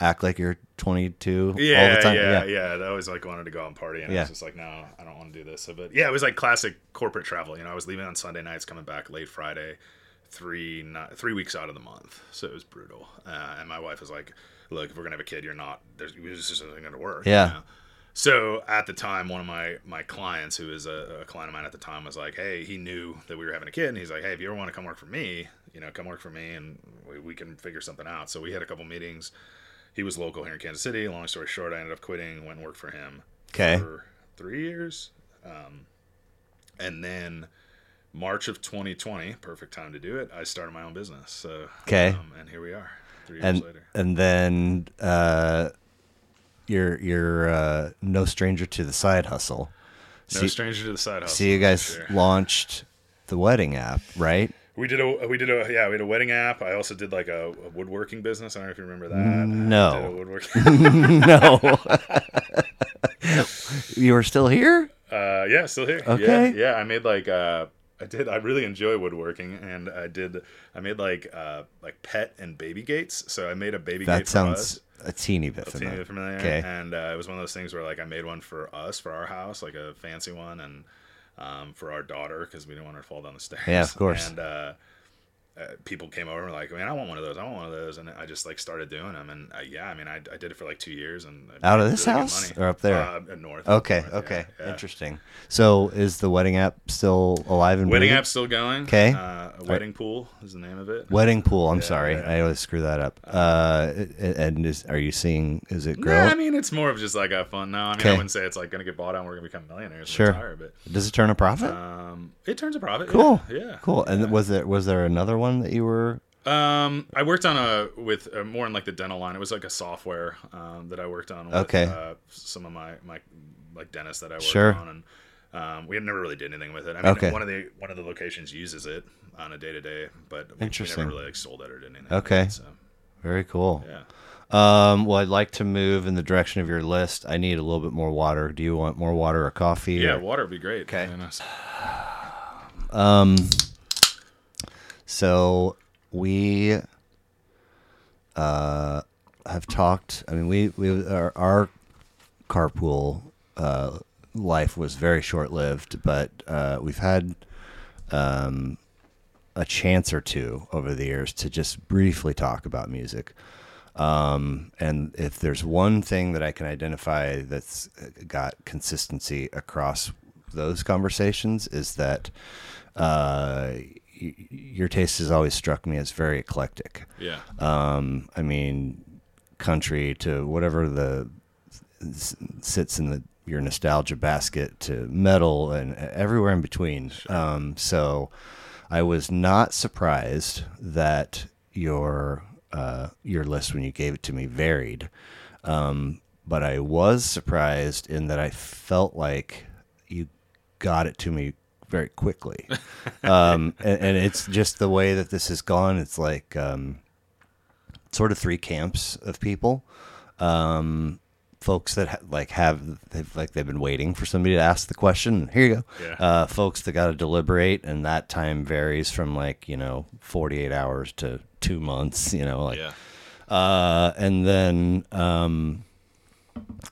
act like you're 22 yeah, all the time? Yeah, yeah, I always like wanted to go out and party, and I was just like, no, I don't want to do this. So, but yeah, it was like classic corporate travel. You know, I was leaving on Sunday nights, coming back late Friday, three ni- three weeks out of the month, so it was brutal. Uh, and my wife was like, "Look, if we're gonna have a kid, you're not. There's this isn't gonna work." you Yeah. know? So at the time, one of my my clients, who is a, a client of mine at the time, was like, "Hey, he knew that we were having a kid, and he's like, hey, if you ever want to come work for me, you know, come work for me, and we, we can figure something out." So we had a couple meetings. He was local here in Kansas City. Long story short, I ended up quitting, went and worked for him Okay. for three years, um, and then March of 2020, perfect time to do it. I started my own business. So Okay. um, and here we are, three years And later. and then uh, you're you're uh, no stranger to the side hustle. No See- stranger to the side hustle. So you guys sure. launched the wedding app, right? We did a we did a yeah we had a wedding app. I also did like a, a woodworking business. I don't know if you remember that. No. A woodworking. [LAUGHS] no. you were still here? uh, yeah, still here. Okay. Yeah, yeah. I made like uh, I did. I really enjoy woodworking, and I did. I made like uh, like pet and baby gates. So I made a baby That gate for sounds us. a teeny bit Teeny familiar. bit familiar. Okay. And uh, it was one of those things where like I made one for us for our house, like a fancy one, and um, for our daughter because we didn't want her to fall down the [LAUGHS] stairs. Yeah, of course. And uh, uh, people came over and were like, man, I want one of those. I want one of those. And I just like started doing them. And uh, yeah, I mean, I, I did it for like two years. And I Out of this really house or up there? Uh, uh, north. Okay, north, okay. yeah, yeah. Interesting. So is the wedding app still alive and Wedding breathing? app's still going. 'Kay. Uh, a wedding pool is the name of it. Wedding pool. I'm Yeah, sorry. I always screw that up. Uh, and is, are you seeing? Is it Nah, growing? I mean, it's more of just like a fun. No, I mean, I wouldn't say it's like going to get bought out and we're going to become millionaires. Sure. Retire, but Does it turn a profit? um, it turns a profit. cool. Yeah. yeah. Cool. And was there was there another one that you were? Um, I worked on a with uh, more in like the dental line. It was like a software um, that I worked on. With, Okay. Uh, some of my my like dentists that I worked Sure. on, and um, we have never really did anything with it. I mean, Okay. one of the one of the locations uses it on a day to day, but we, we Interesting. never really like sold it or did anything. Okay. So Very cool. yeah. Um, well, I'd like to move in the direction of your list. I need a little bit more water. Do you want more water or coffee? Yeah, or- water would be great. Okay. Um, so we uh, have talked. I mean, we we our, our carpool uh, life was very short lived, but uh, we've had um, a chance or two over the years to just briefly talk about music. Um, and if there's one thing that I can identify that's got consistency across those conversations is that uh, your taste has always struck me as very eclectic. yeah. Um, I mean, country to whatever the sits in the your nostalgia basket to metal and everywhere in between. Um, so I was not surprised that your uh, your list when you gave it to me varied. Um, but I was surprised in that I felt like you got it to me very quickly. [LAUGHS] um, and, and it's just the way that this has gone. It's like um, sort of three camps of people. Um, folks that ha- like have they've like they've been waiting for somebody to ask the question. Here you go. Yeah. Uh, folks that got to deliberate, and that time varies from like you know forty eight hours to two months. You know, like yeah. uh, and then um,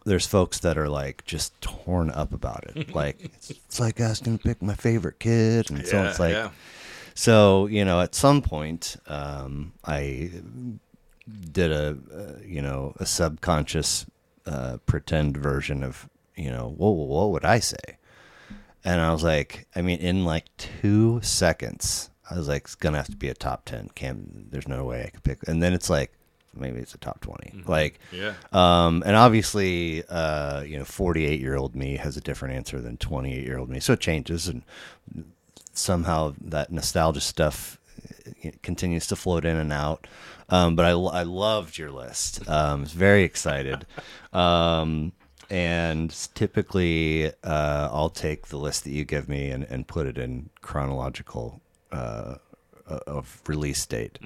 there's folks that are like just torn up about it. [LAUGHS] like it's, it's like asking to pick my favorite kid, and so it's like yeah. so you know at some point um, I did a uh, you know a subconscious uh, pretend version of you know what what would I say, and I was like I mean in like two seconds I was like it's gonna have to be a top ten. Can't there's no way I could pick, and then it's like maybe it's a top 20 like Yeah. um, and obviously, uh, you know, 48 year old me has a different answer than 28 year old me. So it changes. And somehow that nostalgia stuff continues to float in and out. Um, but I, I loved your list. Um, I was very excited. [LAUGHS] Um, and typically, uh, I'll take the list that you give me and, and put it in chronological uh, of release date.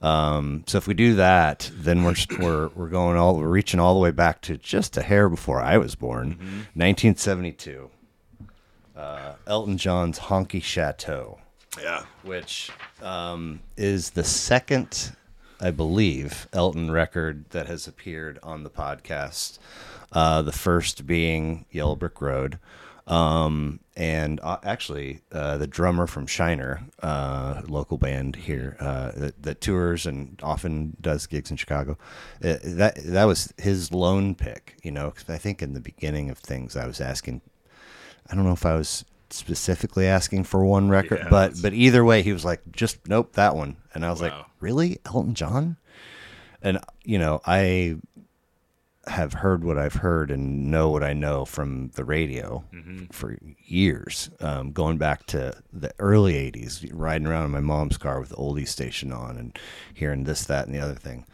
Um, so if we do that, then we're we're we're going all we're reaching all the way back to just a hair before I was born, 1972. Uh, Elton John's Honky Chateau, Yeah. which um, is the second I believe, Elton record that has appeared on the podcast. Uh, the first being Yellow Brick Road. Um, and uh, actually, uh, the drummer from Shiner, uh, local band here uh, that, that tours and often does gigs in Chicago, uh, that that was his lone pick. You know, 'cause I think in the beginning of things, I was asking. I don't know if I was specifically asking for one record, Yeah, but but either way, he was like, just nope, that one, and I was like, really, Elton John? And you know, I have heard what I've heard and know what I know from the radio for years, um, going back to the early '80s, riding around in my mom's car with the oldies station on and hearing this, that, and the other thing.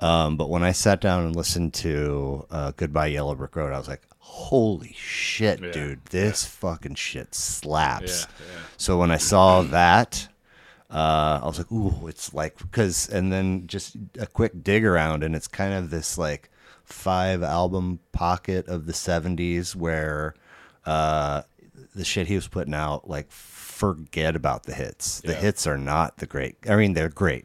Um, but when I sat down and listened to uh, "Goodbye Yellow Brick Road," I was like, "Holy shit, Yeah. dude! This fucking shit slaps." Yeah, yeah. So when I saw that, uh, I was like, "Ooh, it's like because," and then just a quick dig around, and it's kind of this like five album pocket of the '70s where uh, the shit he was putting out, like, forget about the hits. The Yeah. hits are not the great. I mean, they're great,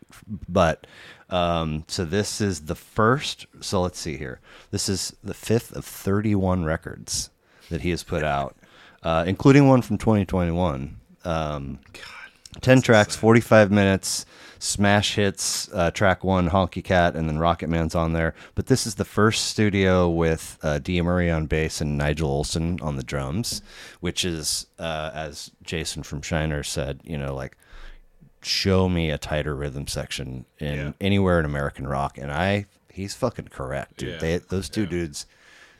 but um, so this is the first. So let's see here. This is the fifth of 31 records that he has put out, uh, including one from 2021. Um, 10 tracks, 45 minutes, smash hits, uh, track one, Honky Cat, and then Rocket Man's on there. But this is the first studio with uh, Dee Murray on bass and Nigel Olsson on the drums, which is, uh, as Jason from Shiner said, you know, like, show me a tighter rhythm section in Yeah. anywhere in American rock. And I, he's fucking correct, dude. Yeah. They, those two Yeah. dudes.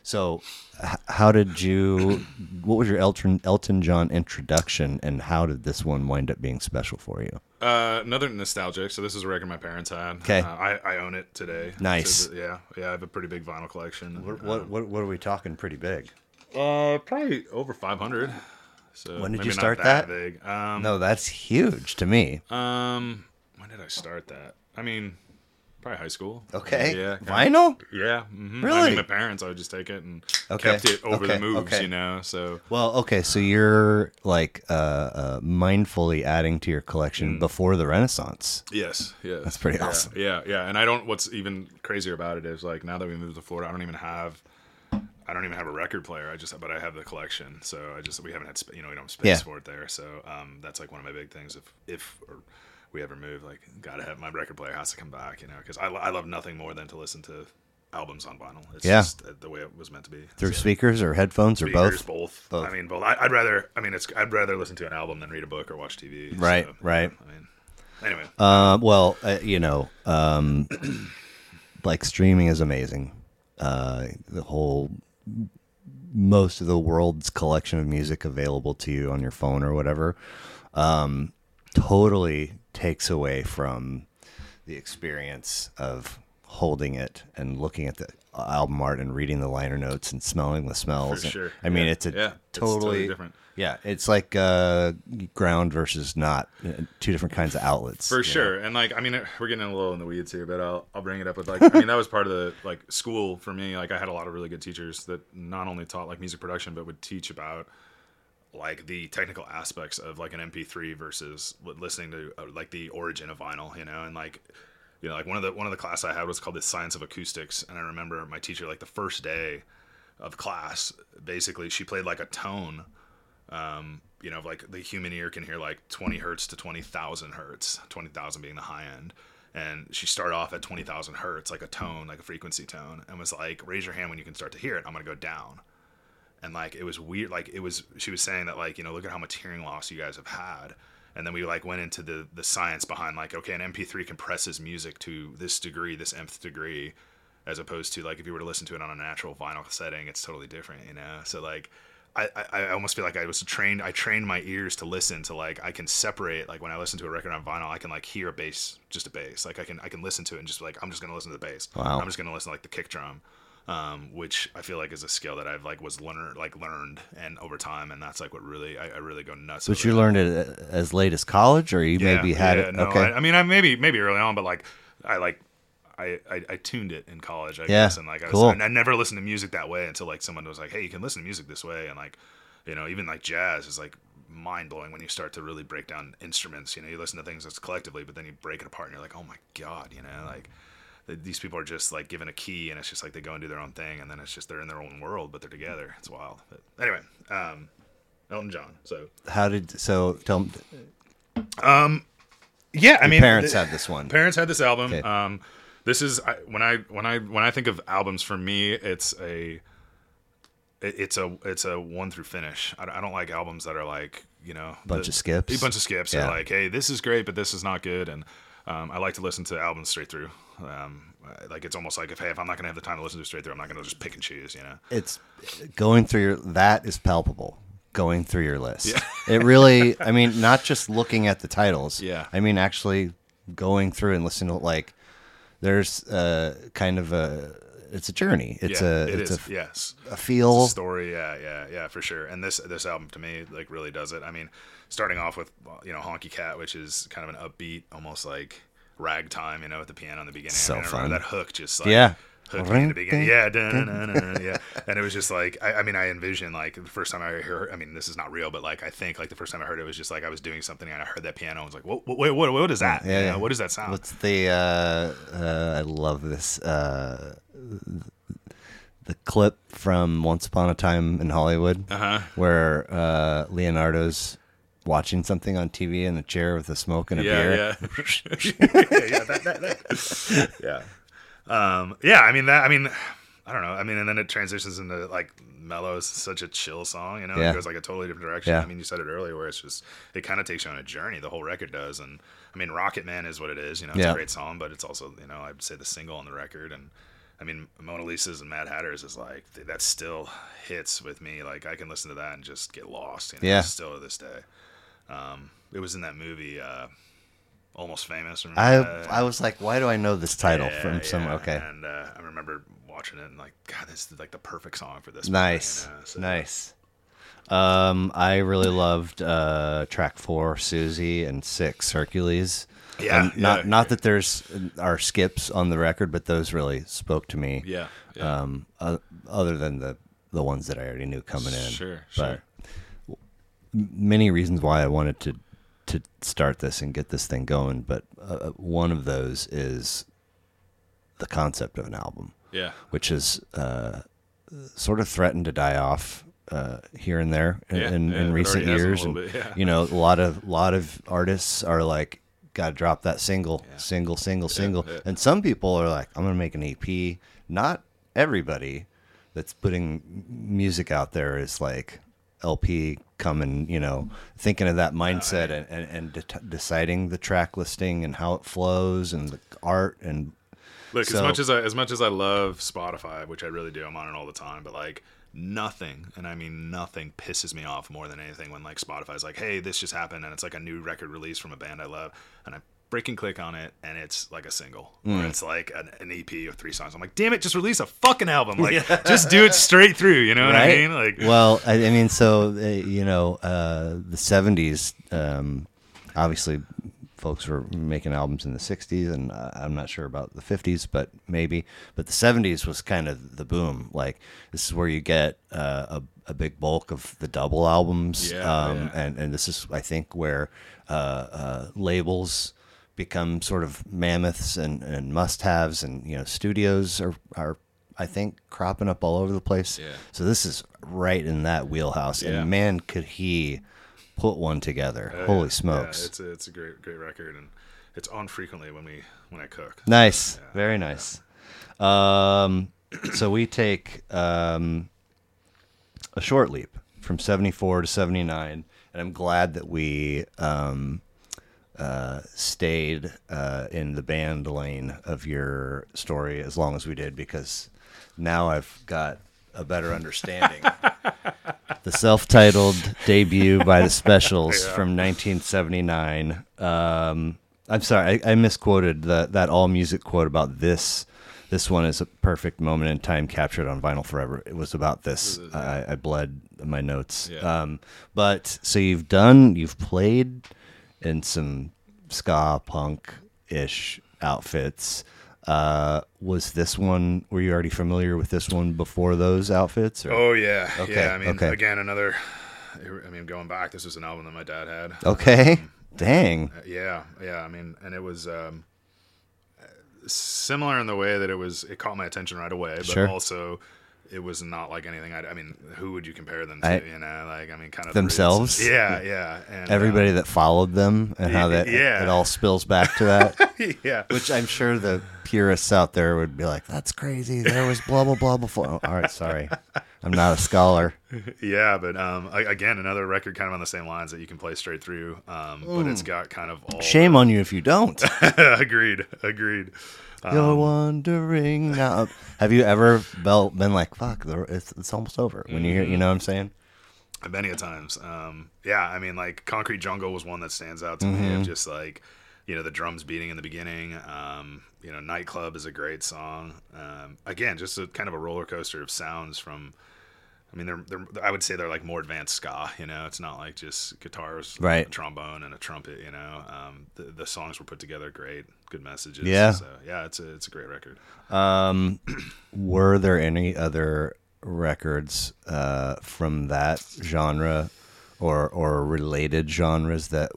So, h- how did you? What was your Elton Elton John introduction, and how did this one wind up being special for you? Uh, another nostalgic. So this is a record my parents had. 'Kay. Uh, I, I own it today. Nice. So, yeah, yeah. I have a pretty big vinyl collection. What what, what, what are we talking? Pretty big. Uh, probably over 500. So When did you start that? that? Big. Um, No, that's huge to me. Um, when did I start that? I mean, probably high school. Okay, Yeah. vinyl. Yeah. hmm I mean, my parents, I would just take it and Okay, kept it over okay, the moves, okay. you know. So Well, okay, so you're like uh, uh, mindfully adding to your collection before the Renaissance. yes, yes, That's pretty yeah, awesome. Yeah, yeah. And I don't. What's even crazier about it is like now that we moved to Florida, I don't even have. I don't even have a record player. I just, but I have the collection. So I just, we haven't had, you know, we don't have space Yeah. for it there. So um, that's like one of my big things. If, if or we ever move, like, gotta have my record player has to come back, you know, because I, I love nothing more than to listen to albums on vinyl. It's Yeah. just the way it was meant to be. Through So- speakers or headphones or both? both. Both. I mean, both. I, I'd rather. I mean, it's. I'd rather listen to an album than read a book or watch TV. Right, so, right. I mean, anyway. Uh, well, uh, you know, um, [COUGHS] like streaming is amazing. Uh, the whole, most of the world's collection of music available to you on your phone or whatever, um, totally takes away from the experience of holding it and looking at the album art and reading the liner notes and smelling the smells. For sure. I mean, Yeah. it's a Yeah, it's totally, totally different. Yeah, it's like uh, ground versus not, uh, two different kinds of outlets. For you know? sure, and like I mean, we're getting a little in the weeds here, but I'll I'll bring it up with like I mean that was part of the like school for me. Like I had a lot of really good teachers that not only taught like music production, but would teach about like the technical aspects of like an MP3 versus listening to uh, like the origin of vinyl, you know, and like you know like one of the one of the class I had was called the science of acoustics, and I remember my teacher like the first day of class, basically she played like a tone um, you know, like the human ear can hear like 20 hertz to 20,000 hertz, 20,000 being the high end. And she started off at 20,000 hertz, like a tone, like a frequency tone, and was like, raise your hand when you can start to hear it. I'm going to go down. And like, it was weird. Like, it was, she was saying that, like, you know, look at how much hearing loss you guys have had. And then we like went into the, the science behind like, okay, an MP3 compresses music to this degree, this nth degree, as opposed to like if you were to listen to it on a natural vinyl setting, it's totally different, you know? So like, I, I, almost feel like I was trained. I trained my ears to listen to like I can separate like when I listen to a record on vinyl, I can like hear a bass, just a bass. Like I can I can listen to it and just like I'm just gonna listen to the bass. Wow. I'm just gonna listen to like the kick drum, um, which I feel like is a skill that I've like was learned like learned and over time, and that's like what really I, I really go nuts. But you learned it uh, as late as college, or you Yeah, maybe had yeah, it. No, okay. I, I mean, I maybe maybe early on, but like I like. I, I, I tuned it in college, I Yeah, guess, and like I was, cool. and I never listened to music that way until like someone was like, "Hey, you can listen to music this way," and like, you know, even like jazz is like mind blowing when you start to really break down instruments. You know, you listen to things that's collectively, but then you break it apart and you're like, oh my god, you know, like these people are just like given a key and it's just like they go and do their own thing and then it's just they're in their own world, but they're together. It's wild. But anyway, um, Elton John. So How did so? Tell um yeah, I mean, parents had this one. Parents had this album. Okay. Um, this is I, when I when I when I think of albums for me, it's a it- it's a it's a one through finish. I, don't- I don't like albums that are like you know Bunch of skips? A bunch of skips. Yeah. Like, hey, this is great, but this is not good. And um, I like to listen to albums straight through. Um, like it's almost like if hey, if I'm not gonna have the time to listen to it straight through, I'm not gonna just pick and choose. You know. it's going through your that is palpable going through your list yeah. it really i mean [LAUGHS] not just looking at the titles Yeah. i mean actually going through and listening to like there's uh kind of a it's a journey it's yeah, a it it's is. a, yes. a feel story yeah yeah yeah for sure and this this album to me like really does it i mean starting off with you know honky cat which is kind of an upbeat almost like ragtime you know at the piano in the beginning So I mean, I fun. that hook just like Yeah. hooked me in the beginning yeah dun, dun, dun, dun, yeah [LAUGHS] and it was just like I, I mean i envision like the first time i heard i mean this is not real but like i think like the first time i heard it was just like i was doing something and i heard that piano and I was like what what, what, what, is that Yeah, You know, yeah. what does that sound what's the uh uh i love this uh the clip from once upon a time in hollywood uh-huh where uh leonardo's watching something on tv in a chair with a smoke and a yeah, beer yeah, [LAUGHS] yeah, yeah, that, that, that. yeah. Um, yeah, I mean that. I mean, I don't know. I mean, and then it transitions into like mellow. is such a chill song, you know. Yeah. It goes like a totally different direction. I mean, you said it earlier, where it's just it kind of takes you on a journey. The whole record does, and I mean, Rocket Man is what it is. You know, it's a great song, but it's also you know I'd say the single on the record, and I mean, Mona Lisa's and Mad Hatters is like that still hits with me. Like I can listen to that and just get lost. You know, Yeah. still to this day. Um, it was in that movie, uh, Almost Famous. I that? I was like, why do I know this title Yeah, from some? Okay, And uh, I remember watching it and like, God, this is like the perfect song for this. nice, movie, you know, so- nice. Um, I really loved uh, track four, Susie, and six, Hercules. Yeah, And not yeah. not that there's are skips on the record, but those really spoke to me. Yeah. yeah. Um, uh, other than the the ones that I already knew coming in. Sure, But m- many reasons why I wanted to to start this and get this thing going, but uh, one of those is the concept of an album, yeah. which is uh, sort of threatened to die off uh, here and there in, Yeah, in, yeah, in recent already has a years. And, bit, yeah. You know, a lot of lot of artists are like, got to drop that single, single, single, single, and some people are like, I'm gonna make an EP. Not everybody that's putting music out there is like LP coming, you know, thinking of that mindset and, and, and de- deciding the track listing and how it flows and the art and Look, So- as much as I as much as I love Spotify, which I really do, I'm on it all the time. But like nothing, and I mean nothing, pisses me off more than anything when like Spotify's like, "Hey, this just happened," and it's like a new record release from a band I love, and I freaking click on it, and it's like a single, Mm. or it's like an, an EP of three songs. I'm like, "Damn it, just release a fucking album! Like, [LAUGHS] just do it straight through." You know what I mean? Like, well, I, I mean, so uh, you know, uh, the '70s. Um, obviously, folks were making albums in the '60s, and uh, I'm not sure about the '50s, but maybe. But the '70s was kind of the boom. Like this is where you get uh, a, a big bulk of the double albums, Yeah, um, yeah. and and this is, I think, where uh, uh, labels become sort of mammoths and, and must-haves, and you know, studios are are. I think cropping up all over the place. Yeah. So this is right in that wheelhouse, Yeah. and man, could he put one together! uh, Holy yeah, smokes! it's a, it's a great great record, and it's on frequently when we when I cook. nice, very nice. Um, [CLEARS THROAT] so we take um, a short leap from '74 to '79, and I'm glad that we um, uh, stayed uh, in the band lane of your story as long as we did, because now I've got a better understanding. [LAUGHS] the self-titled debut by the Specials from 1979. Um, I'm sorry, I, I misquoted the, that all music quote about this. This one is a perfect moment in time captured on vinyl forever. It was about this. I, I bled my notes. Yeah. Um, but so you've done, you've played in some ska punk ish outfits. Uh, was this one? Were you already familiar with this one before those outfits? Or? Oh yeah, Okay, yeah. I mean, okay. again, another I mean, going back, this was an album that my dad had. Okay. Dang. Uh, yeah, yeah. I mean, and it was um, similar in the way that it was. It caught my attention right away, but Sure. also it was not like anything. I, I mean, who would you compare them to? I- you know, like I mean, kind of the. Themselves? Yeah, yeah. And, Everybody that followed them and how that Yeah. it all spills back to that. [LAUGHS] yeah. Which I'm sure the purists out there would be like, "That's crazy. There was blah blah blah before." Oh, all right, sorry, I'm not a scholar. Yeah, but um, again, another record kind of on the same lines that you can play straight through. Um, but it's got kind of all. Shame on you if you don't. [LAUGHS] agreed. Agreed. You're wondering now. [LAUGHS] Have you ever bel- been like, "Fuck, it's, it's almost over"? When you hear, you know what I'm saying? many a times. Um, yeah, I mean, like Concrete Jungle was one that stands out to me. Mm-hmm. Of just like, you know, the drums beating in the beginning. Um, you know, Nightclub is a great song. Um, again, just a kind of a roller coaster of sounds from. I mean, they're, they're I would say they're like more advanced ska. You know, it's not like just guitars, Right. trombone, and a trumpet. You know, um, the, the songs were put together great, good messages. Yeah. So yeah, it's a it's a great record. Um, were there any other records uh, from that genre or or related genres that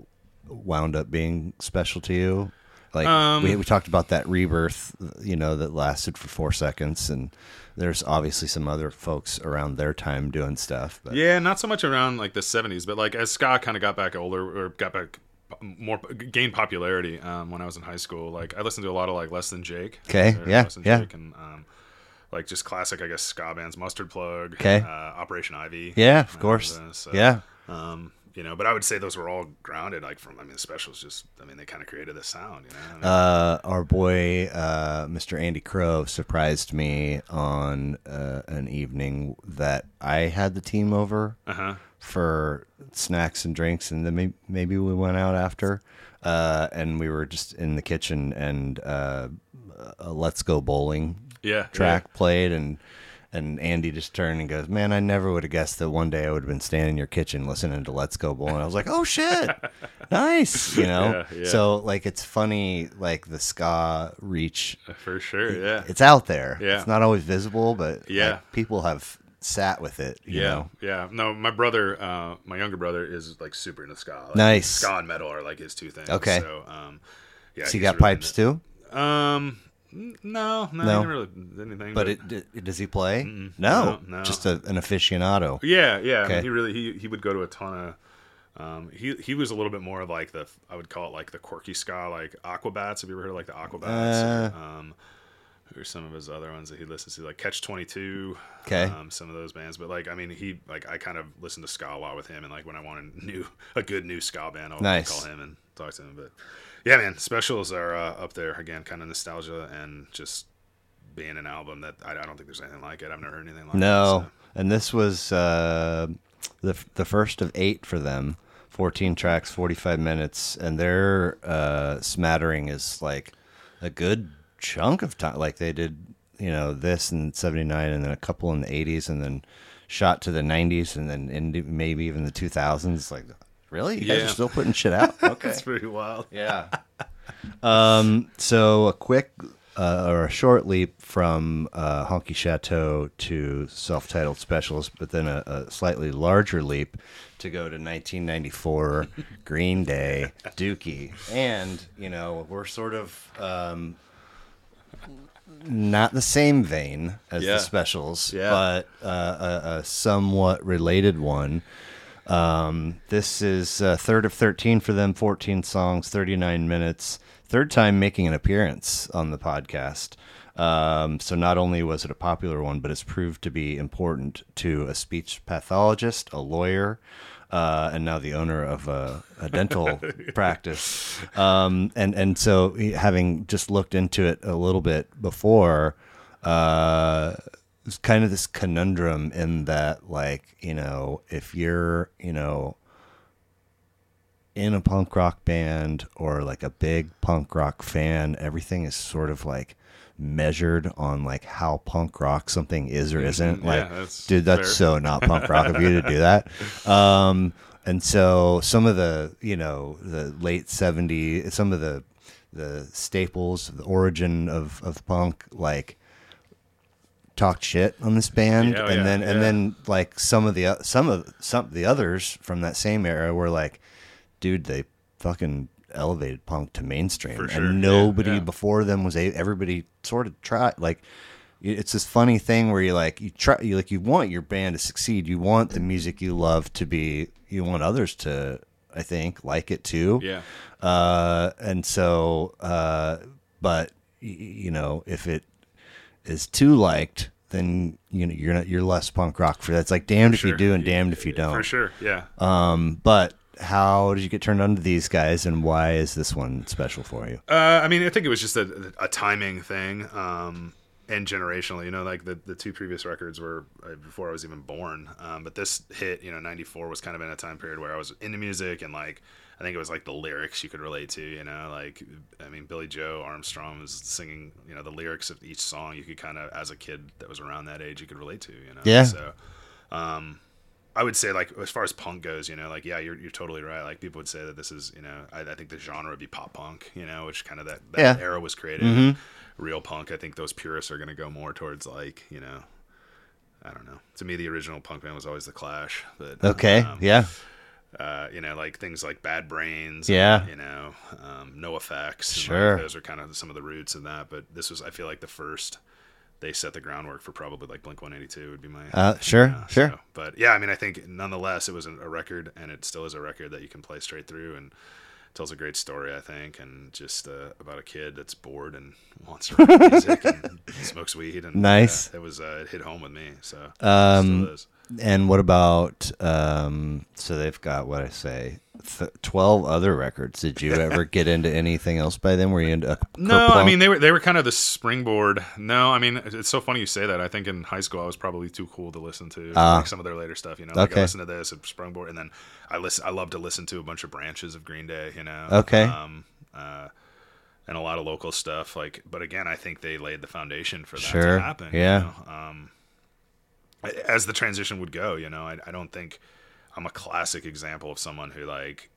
wound up being special to you? Like Um, we we talked about that rebirth, you know, that lasted for four seconds, and there's obviously some other folks around their time doing stuff. But Yeah, not so much around like the '70s, but like as ska kind of got back older or got back more gained popularity um, when I was in high school. Like I listened to a lot of like Less Than Jake. Okay, yeah, Less Than yeah. Jake and um, like just classic, I guess, ska bands. Mustard Plug. Okay. Uh, Operation Ivy. yeah, of course, so, yeah. Um, you know, but I would say those were all grounded, like from I mean, the specials. Just I mean, they kind of created the sound. You know. I mean, Uh, our boy, uh, Mr. Andy Crow, surprised me on uh, an evening that I had the team over Uh-huh. for snacks and drinks, and then maybe, maybe we went out after, uh, and we were just in the kitchen, and uh, a "Let's Go Bowling" Yeah. track played, and and Andy just turned and goes, "Man, I never would have guessed that one day I would have been standing in your kitchen listening to Let's Go Bowling." I was like, "Oh shit, nice," you [LAUGHS] know. Yeah, yeah. So like, it's funny, like the ska reach. For sure. Yeah. It's out there. Yeah. It's not always visible, but Yeah. like, people have sat with it. You yeah, know? yeah. No, my brother, uh, my younger brother, is like super into ska. Like, Nice. Ska and metal are like his two things. Okay. So, um, yeah. So he's got really pipes too, Um, no, no, No. he never really anything. but it, d- does he play? No, No, no. just a, an aficionado. Yeah, yeah. I Okay. mean, he really he he would go to a ton of. Um, he he was a little bit more of like the I would call it like the quirky ska, like Aquabats. Have you ever heard of like the Aquabats? Uh. um, or some of his other ones that he listens to, like Catch Twenty Two. Okay. Um, some of those bands, but like I mean, he like I kind of listened to ska a lot with him, and like when I want a new a good new ska band, I'll Nice. call him and talk to him. But yeah, man, specials are uh, up there again, kind of nostalgia and just being an album that I, I don't think there's anything like it. I've never heard anything like it. No, so. and this was uh, the the first of eight for them. Fourteen tracks, forty five minutes, and their uh, smattering is like a good chunk of time. Like they did, you know, this in seventy nine, and then a couple in the eighties, and then shot to the nineties, and then into maybe even the two thousands. Like, really, you guys are still putting shit out? [LAUGHS] Okay, It's pretty wild. yeah. [LAUGHS] Um, so a quick uh, or a short leap from uh, Honky Chateau to self-titled specials, but then a, a slightly larger leap to go to 1994 [LAUGHS] Green Day Dookie, and you know we're sort of um, not the same vein as Yeah. the specials, Yeah. but uh, a, a somewhat related one. Um, this is uh, third of 13 for them, 14 songs, 39 minutes. Third time making an appearance on the podcast. Um, so not only was it a popular one, but it's proved to be important to a speech pathologist, a lawyer, uh, and now the owner of a, a dental [LAUGHS] practice. Um, and and so having just looked into it a little bit before, uh, it's kind of this conundrum in that like you know if you're you know in a punk rock band or like a big punk rock fan everything is sort of like measured on like how punk rock something is or isn't Mm-hmm. Yeah, like that's dude that's fair. so not punk rock of you to do that [LAUGHS] um and so some of the you know the late 70s some of the the staples the origin of of punk like talked shit on this band, Yeah, oh, and yeah, then and yeah. then like some of the some of some of the others from that same era were like, dude, they fucking elevated punk to mainstream, sure, and nobody before them was a. Everybody sort of tried like. It's this funny thing where you like you try you like you want your band to succeed. You want the music you love to be. You want others to, I think, like it too. Yeah. Uh, and so, uh, but you know, if it is too liked, then you know you're not you're less punk rock for that. It's like damned if you do and damned if you don't. For sure. Yeah. Um, but how did you get turned on to these guys, and why is this one special for you? Uh, I mean, I think it was just a, a timing thing, um, and generational. You know, like the the two previous records were uh, before I was even born. Um, but this hit, you know, '94 was kind of in a time period where I was into music and like. I think it was like the lyrics you could relate to, you know, like I mean, Billie Joe Armstrong was singing, you know, the lyrics of each song. You could kind of, as a kid that was around that age, you could relate to, you know. Yeah. So, um, I would say like as far as punk goes, you know, like yeah, you're you're totally right. Like people would say that this is, you know, I, I think the genre would be pop punk, you know, which kind of that, that Yeah. Mm-hmm. era was created. Real punk, I think those purists are going to go more towards like, you know, I don't know. To me, the original punk band was always the Clash, but Okay, um, yeah, uh, you know, like things like Bad Brains, Yeah. and, you know, um, NOFX, Sure. like, those are kind of some of the roots of that. But this was, I feel like, the first they set the groundwork for probably like Blink One Eighty Two would be my uh, sure, yeah, sure. so- but yeah, I mean, I think nonetheless, it was a record, and it still is a record that you can play straight through, and tells a great story, I think, and just uh, about a kid that's bored and wants to write [LAUGHS] music and smokes weed. And Nice. yeah, it was uh, it hit home with me. So Um. And what about um? So they've got what I say, th- twelve other records. Did you ever [LAUGHS] get into anything else by them? Were you into? No, I mean they were they were kind of the springboard. No, I mean it's so funny you say that. I think in high school I was probably too cool to listen to Ah. like some of their later stuff. You know, like Okay. I listened to this at Sprungboard, and then I listen. I love to listen to a bunch of branches of Green Day. You know, Okay. um, uh, and a lot of local stuff. Like, but again, I think they laid the foundation for that Sure, to happen. you yeah. know? Um, as the transition would go, you know, I, I don't think I'm a classic example of someone who like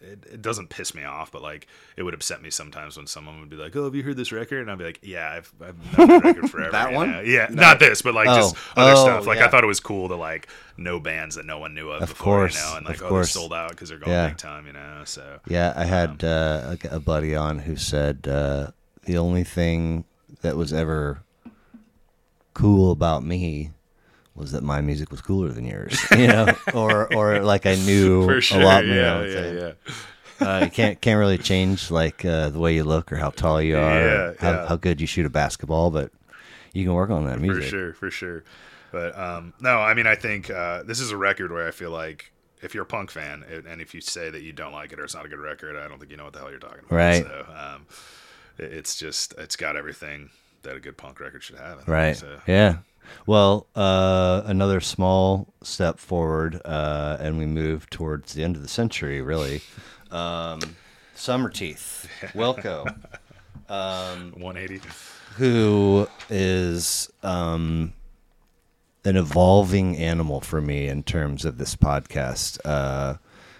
it, it doesn't piss me off, but like it would upset me sometimes when someone would be like, "Oh, have you heard this record?" And I'd be like, "Yeah, I've I've known the record [LAUGHS] forever." That one? know? Yeah, not this, but like just Oh. other Oh, stuff. Like yeah. I thought it was cool to like know bands that no one knew of, Of before, course, you know, and of like oh, course. they're sold out because they're going Yeah. big time, you know. So Yeah, I had uh, a, a buddy on who said uh, the only thing that was ever cool about me was that my music was cooler than yours, [LAUGHS] you know, or or like I knew sure. a lot. more. yeah, yeah, yeah. uh, you can't can't really change like uh, the way you look or how tall you are, or Yeah, how, yeah. how good you shoot a basketball, but you can work on that music. For sure, for sure. But um, no, I mean, I think uh, this is a record where I feel like if you're a punk fan and if you say that you don't like it or it's not a good record, I don't think you know what the hell you're talking about. Right. So um, it's just it's got everything that a good punk record should have. Right. So, Yeah. Well, uh, another small step forward, uh, and we move towards the end of the century, really. Um, Summerteeth, [LAUGHS] Wilco, 180. who is um, an evolving animal for me in terms of this podcast. Uh,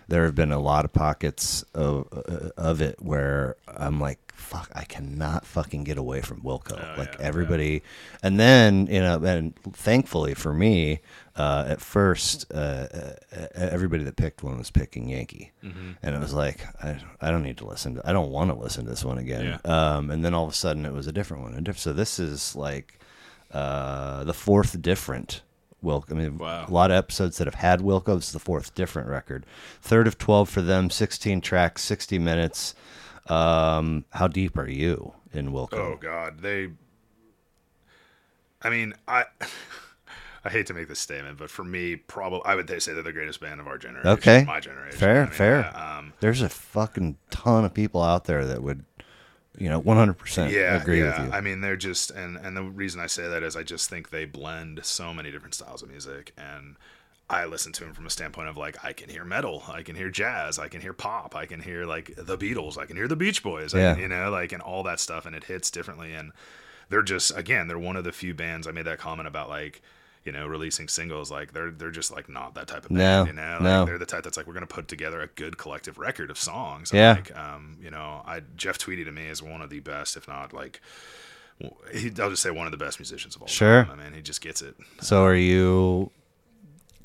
there have been a lot of pockets of, uh, of it where I'm like, fuck, I cannot fucking get away from Wilco. Oh, like yeah, everybody, and then you know, and thankfully for me, uh, at first, uh, uh, everybody that picked one was picking Yankee, Mm-hmm. and it was like, I, I don't need to listen to, I don't want to listen to this one again. Yeah. Um, and then all of a sudden, it was a different one. A so this is like uh, the fourth different Wilco. I mean, Wow. a lot of episodes that have had Wilco. Is the fourth different record. Third of twelve for them. Sixteen tracks, sixty minutes. Um, how deep are you in Wilco? Oh God, they. I mean, I. [LAUGHS] I hate to make this statement, but for me, probably I would say they're the greatest band of our generation. Okay. my generation. Fair, I mean, fair. uh, Um, There's a fucking ton of people out there that would, you know, one hundred percent yeah, agree yeah. with you. I mean, they're just, and and the reason I say that is I just think they blend so many different styles of music, and I listen to them from a standpoint of like I can hear metal, I can hear jazz, I can hear pop, I can hear like the Beatles, I can hear the Beach Boys, Yeah. can, you know, like and all that stuff, and it hits differently, and they're just again, they're one of the few bands. I made that comment about like. You know, releasing singles like they're they're just like not that type of band. No, you know, like, no. they're the type that's like we're gonna put together a good collective record of songs. Yeah. Like, um, you know, I Jeff Tweedy to me is one of the best, if not like he, I'll just say one of the best musicians of all Sure. time. I mean, he just gets it. So are you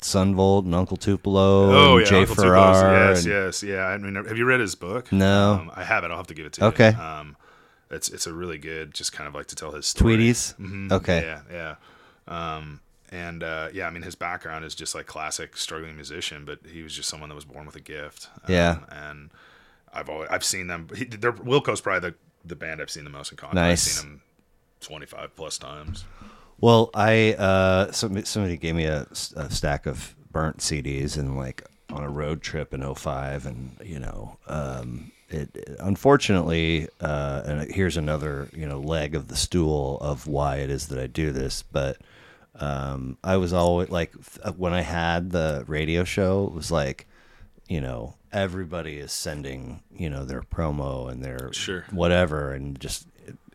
Son Volt and Uncle Tupelo Oh and yeah, Jay Uncle Farrar? Yes, yes, yeah. I mean, have you read his book? No. um, I haven't. I'll have to give it to Okay. you. Um, it's it's a really good, just kind of like to tell his story. Tweedy's? Mhm, Okay. Yeah, yeah. Um, and uh, yeah, I mean, his background is just like classic struggling musician, but he was just someone that was born with a gift. Um, Yeah. And I've always I've seen them. He, they're, Wilco's probably the the band I've seen the most in concert. Nice. I've seen him twenty five plus times. Well, I uh, somebody, somebody gave me a, a stack of burnt CDs and like on a road trip in 05 and you know um, it, it- unfortunately uh, and here's another you know leg of the stool of why it is that I do this but um, I was always like th- when I had the radio show it was like you know everybody is sending you know their promo and their Sure. whatever and just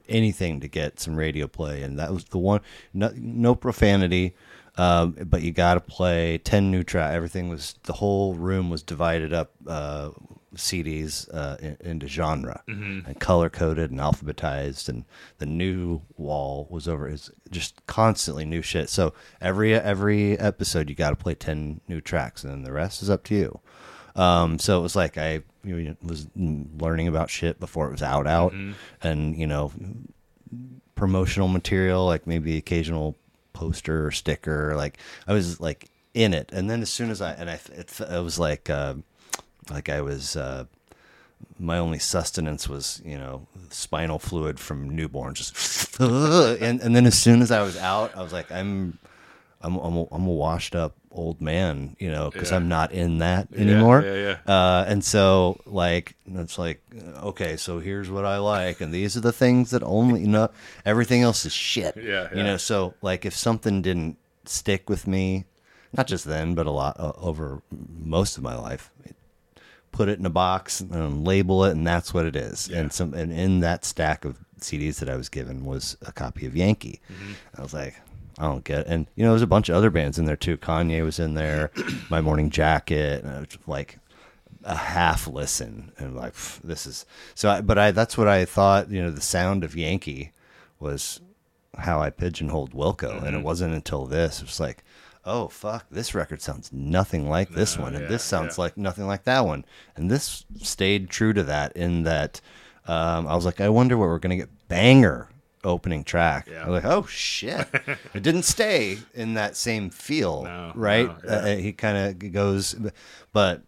anything to get some radio play and that was the one no, no profanity um, but you got to play 10 new track everything was the whole room was divided up uh, CDs uh, in, into genre. And color coded and alphabetized and the new wall was over is just constantly new shit. So every every episode you got to play 10 new tracks and then the rest is up to you. Um, so it was like I you know, was learning about shit before it was out out, and you know, promotional material like maybe occasional poster or sticker. Like I was like in it, and then as soon as I and I it, it was like uh, like I was. Uh, my only sustenance was, you know, spinal fluid from newborn. Just [LAUGHS] and and then as soon as I was out, I was like, I'm, I'm, I'm a, I'm a washed up old man, you know, because Yeah. I'm not in that anymore. yeah, Uh, and so like it's like okay, so here's what I like, and these are the things that only you know everything else is shit. Yeah, You know, so like if something didn't stick with me, not just then, but a lot uh, over most of my life, put it in a box and label it, and that's what it is. Yeah. And some and in that stack of CDs that I was given was a copy of Yankee. Mm-hmm. I was like, I don't get. It. And you know, there's a bunch of other bands in there too. Kanye was in there, [CLEARS THROAT] My Morning Jacket, and I was like a half listen and like this is so. I, but I that's what I thought. You know, the sound of Yankee was how I pigeonholed Wilco, and Mm-hmm. it wasn't until this. It was like, oh fuck, this record sounds nothing like this No, one, and yeah, this sounds yeah. like nothing like that one, and this stayed true to that. In that, um, I was like, I wonder what we're gonna get banger opening track. Yeah. I was like, oh shit, [LAUGHS] it didn't stay in that same feel, No, right? no, uh, he kind of goes, but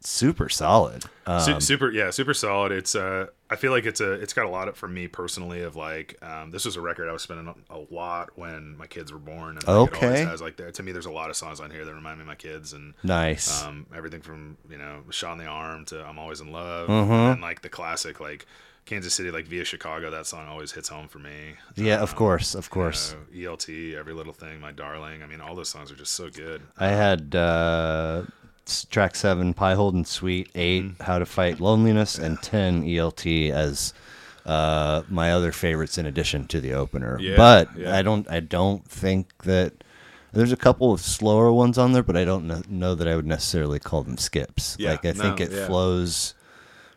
super solid. Um, Su- super, yeah, super solid. It's uh, I feel like it's a, it's got a lot of for me personally of like, um, this was a record I was spending a lot when my kids were born. And Okay. always has like there to me, there's a lot of songs on here that remind me of my kids and nice. um, everything from you know "Shot in the Arm" to "I'm Always in Love" Mm-hmm. and like the classic like Kansas City, like via Chicago. That song always hits home for me. yeah, of Um, course, of you course. know, ELT, every little thing, my darling. I mean, all those songs are just so good. I had uh, track seven, Pieholden Suite, 8 Mm-hmm. How to Fight Loneliness, and ten ELT as uh, my other favorites in addition to the opener. Yeah, but yeah. I don't, I don't think that there's a couple of slower ones on there, but I don't kn- know that I would necessarily call them skips. Yeah, like I think it flows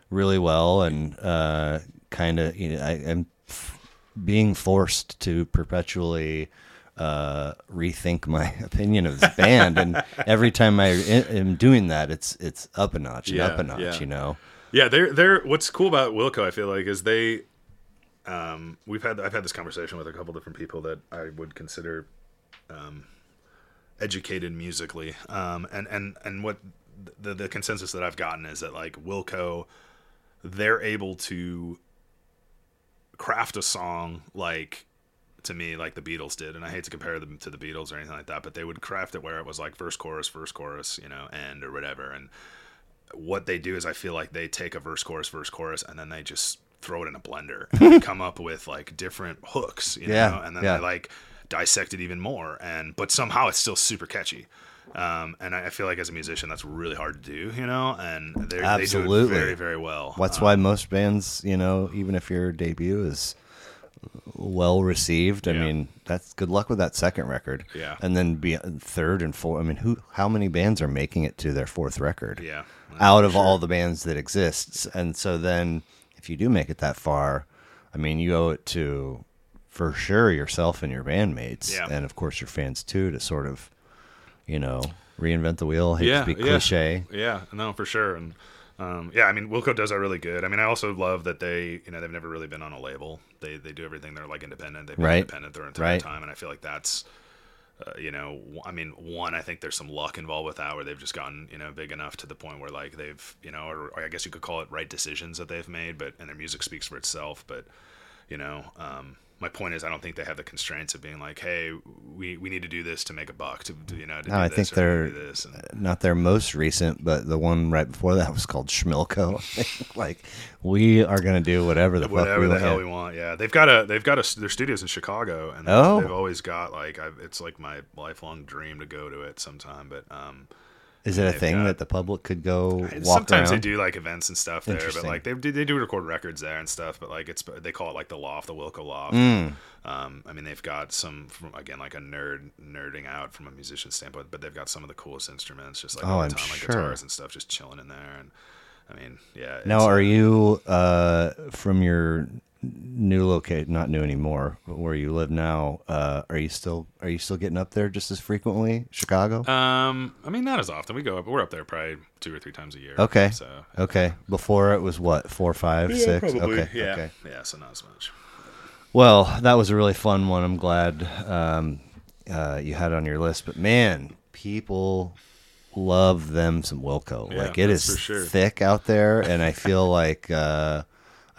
really well and uh, kind of you know I am f- being forced to perpetually uh, rethink my [LAUGHS] opinion of this band, and every time I am doing that, it's it's up a notch and Yeah, up a notch. yeah. You know, Yeah, they're they're. What's cool about Wilco, I feel like, is they. Um, we've had I've had this conversation with a couple different people that I would consider, um, educated musically, um, and and and what the the consensus that I've gotten is that like Wilco, they're able to craft a song like to me like the Beatles did, and I hate to compare them to the Beatles or anything like that, but they would craft it where it was like verse chorus verse chorus, you know, end or whatever, and what they do is I feel like they take a verse chorus verse chorus and then they just throw it in a blender [LAUGHS] and come up with like different hooks, you Yeah, know, and then yeah. they like dissect it even more and but somehow it's still super catchy. Um, and I feel like as a musician that's really hard to do, you know, and they they do it very very well. that's Um, why most bands, you know, even if your debut is well received, I Yeah. mean, that's good luck with that second record. Yeah. and then be third and fourth. I mean, who? How many bands are making it to their fourth record? yeah. out of all the bands that exists. And so then if you do make it that far, I mean, you owe it to for sure yourself and your bandmates, Yeah. and of course your fans too, to sort of, you know, reinvent the wheel. Hate Yeah, to be yeah. cliche. Yeah, no, for sure. And um, yeah, I mean, Wilco does that really good. I mean, I also love that they, you know, they've never really been on a label. They they do everything. They're like independent. They've been Right. independent their entire Right. time, and I feel like that's. Uh, you know, I mean, one, I think there's some luck involved with that, where they've just gotten, you know, big enough to the point where like they've, you know, or, or I guess you could call it right decisions that they've made, but and their music speaks for itself. But you know, um, my point is, I don't think they have the constraints of being like, hey, we, we need to do this to make a buck, to, to you know, to No, do I think they're. And, not their most recent, but the one right before that was called Schmilko. [LAUGHS] like we are gonna do whatever the fuck whatever we the want. hell we want. Yeah, they've got a they've got a their studios in Chicago, and Oh. they've always got like I've, it's like my lifelong dream to go to it sometime. But um, Is it a They've thing got- that the public could go walk sometimes around? they do like events and stuff there, but Interesting. like they do they do record records there and stuff. But like it's they call it like the loft, the Wilco loft. Mm. Um, I mean they've got some from again like a nerd nerding out from a musician standpoint, but they've got some of the coolest instruments, just like Oh, all the I'm time, like sure. guitars and stuff, just chilling in there. And I mean, yeah. Now, it's, are you uh, from your new location? Not new anymore, but where you live now? Uh, are you still are you still getting up there just as frequently? Chicago. Um, I mean, not as often. We go up. We're up there probably two or three times a year. Okay. So okay. Before it was what four, five, six. Probably, Okay. yeah. Okay. Yeah, so not as much. Well, that was a really fun one. I'm glad um, uh, you had it on your list. But man, people love them some Wilco. Yeah, like it that's is for sure. thick out there, and I feel like, uh,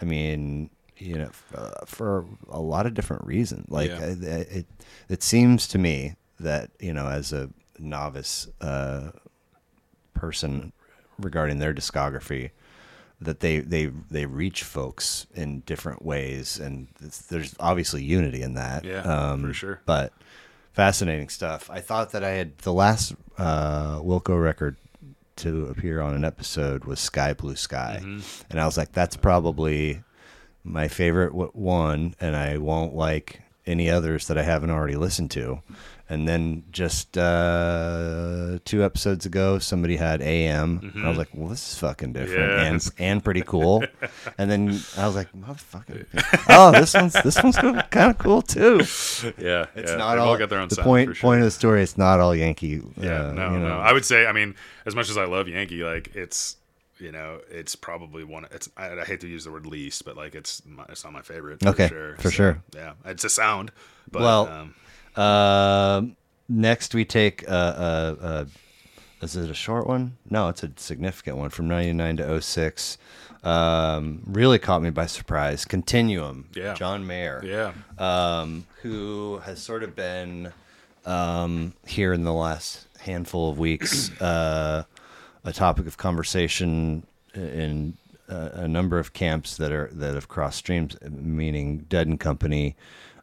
I mean, you know, f- uh, for a lot of different reasons. Like Yeah. uh, it, it seems to me that you know, as a novice uh, person regarding their discography that they they they reach folks in different ways and there's obviously unity in that Yeah, for sure. but fascinating stuff i thought that i had the last uh wilco record to appear on an episode was sky blue sky Mm-hmm. and i was like that's probably my favorite one and i won't like any others that i haven't already listened to and then just uh, two episodes ago, somebody had AM, and I was like, "Well, this is fucking different Mm-hmm. Yeah. and and pretty cool." [LAUGHS] and then I was like, "Motherfucker! Oh, this one's this one's kind of cool too." [LAUGHS] yeah, It's yeah. not They've all, got their own the sound, point sure. point of the story. It's not all Yankee. Yeah, uh, no, you know. no. I would say, I mean, as much as I love Yankee, like it's, you know, it's probably one. It's I, I hate to use the word least, but like it's my, it's not my favorite. Okay, for sure. for sure. Yeah, it's a sound. But, Well, um, Um, next, we take uh, uh, uh, is it a short one? No, it's a significant one from '99 to 06. Um, really caught me by surprise. Continuum. Yeah. John Mayer. yeah, Um, who has sort of been um, here in the last handful of weeks uh, a topic of conversation in uh, a number of camps that are that have crossed streams. Meaning, Dead and Company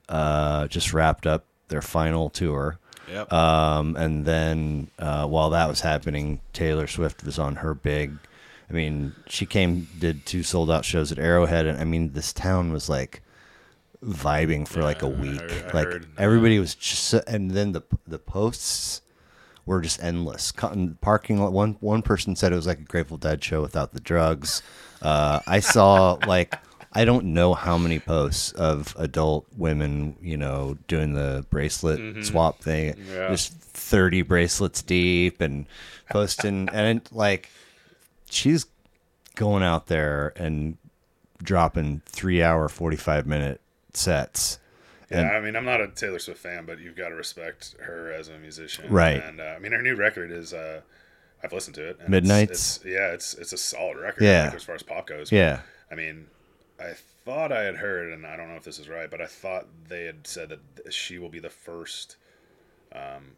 uh, just wrapped up their final tour. Yep. Um, and then uh, while that was happening, Taylor Swift was on her big. I mean, she came, did two sold out shows at Arrowhead, and I mean, this town was like vibing for like a Yeah, I week. I like heard, everybody was just, and then the the posts were just endless. Parking lot. One one person said it was like a Grateful Dead show without the drugs. Uh, I saw [LAUGHS] like I don't know how many posts of adult women, you know, doing the bracelet swap thing. Mm-hmm. Yeah. Just thirty bracelets deep and posting and like she's going out there and dropping three hour, forty five minute sets. Yeah, and- I mean, I'm not a Taylor Swift fan, but you've got to respect her as a musician, Right. And uh, I mean, her new record is. Uh, I've listened to it. and Midnights? Yeah, it's it's a solid record. Yeah. like, as far as pop goes. Yeah. I mean, I thought I had heard, and I don't know if this is right, but I thought they had said that she will be the first um,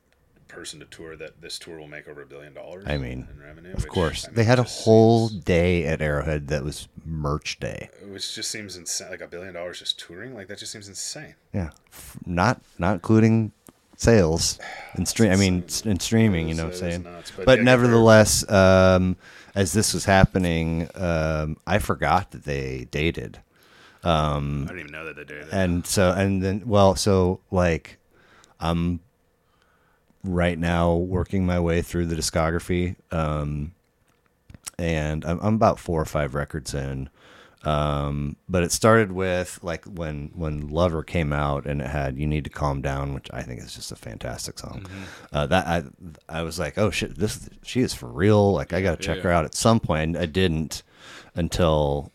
person to tour that this tour will make over a billion dollars. I mean, in revenue. Of which, course. I mean, they had a whole seems- day at Arrowhead that was merch day. which just seems insane. Like a billion dollars just touring, like that just seems insane. Yeah. F- Not not including sales and stream I mean in streaming, you know what I'm saying? nuts, but but yeah, nevertheless, um, as this was happening, um, I forgot that they dated. I didn't even know that they it. and so and then well so like i'm right now working my way through the discography um and i'm, I'm about four or five records in Um, but it started with like when when Lover came out and it had "You Need to Calm Down," which I think is just a fantastic song. Uh, that I I was like, oh shit, this she is for real. Like I got to check Yeah. her out at some point. I didn't until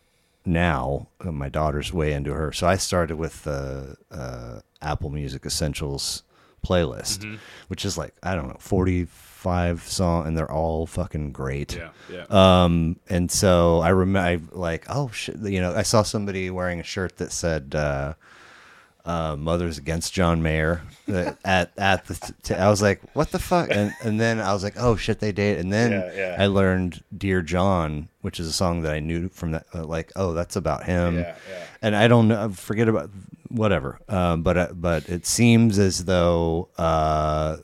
now. Uh, My daughter's way into her, so I started with the uh, Apple Music Essentials playlist, Mm-hmm. which is like I don't know forty five song, and they're all fucking great. Yeah, yeah. Um, and so I remember, like, oh shit, you know, I saw somebody wearing a shirt that said, uh, uh, "Mothers Against John Mayer." uh, at at the, t- I was like, what the fuck? And and then I was like, oh shit, they date. And then Yeah, yeah. I learned "Dear John," which is a song that I knew from that. Uh, like, oh, that's about him. Yeah, yeah. And I don't know, forget about whatever. Um, but uh, but it seems as though uh,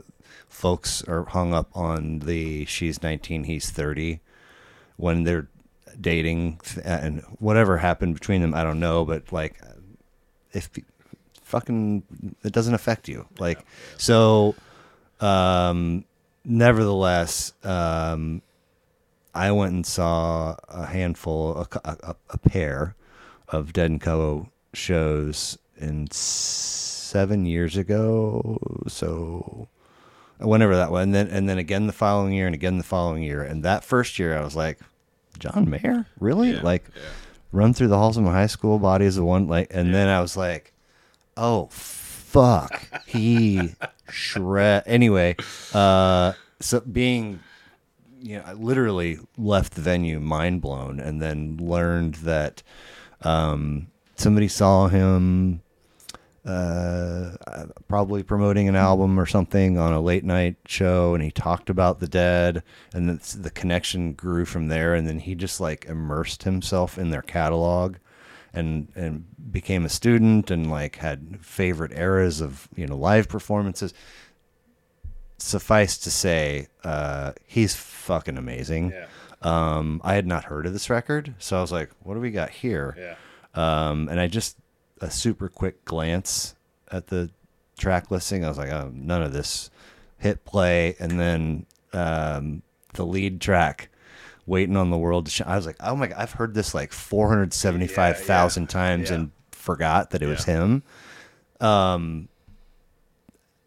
folks are hung up on the she's 19, he's 30 when they're dating and whatever happened between them, I don't know. But like, if fucking it doesn't affect you, like so. Um, nevertheless, um, I went and saw a handful, a, a, a pair of Dead and Co shows in seven years ago. So whenever that was, and then and then again the following year, and again the following year. And that first year, I was like, John Mayer, really? Yeah, like, yeah. run through the halls of my high school, body is the one. Like, and then I was like, oh fuck, he shred. Anyway, uh, so being you know, I literally left the venue mind blown and then learned that um, somebody saw him uh, probably promoting an album or something on a late night show and he talked about the dead and the, the connection grew from there and then he just like immersed himself in their catalog and and became a student and like had favorite eras of you know live performances suffice to say, uh, he's fucking amazing. Yeah. Um, I had not heard of this record, so I was like, "What do we got here?" Yeah. Um, and I just a super quick glance at the track listing. I was like, "Oh, none of this." Hit play, and then um, the lead track, "Waiting on the World to Shine." I was like, "Oh my god, I've heard this like four hundred seventy-five thousand Yeah, yeah, times yeah. and forgot that it was him." Um,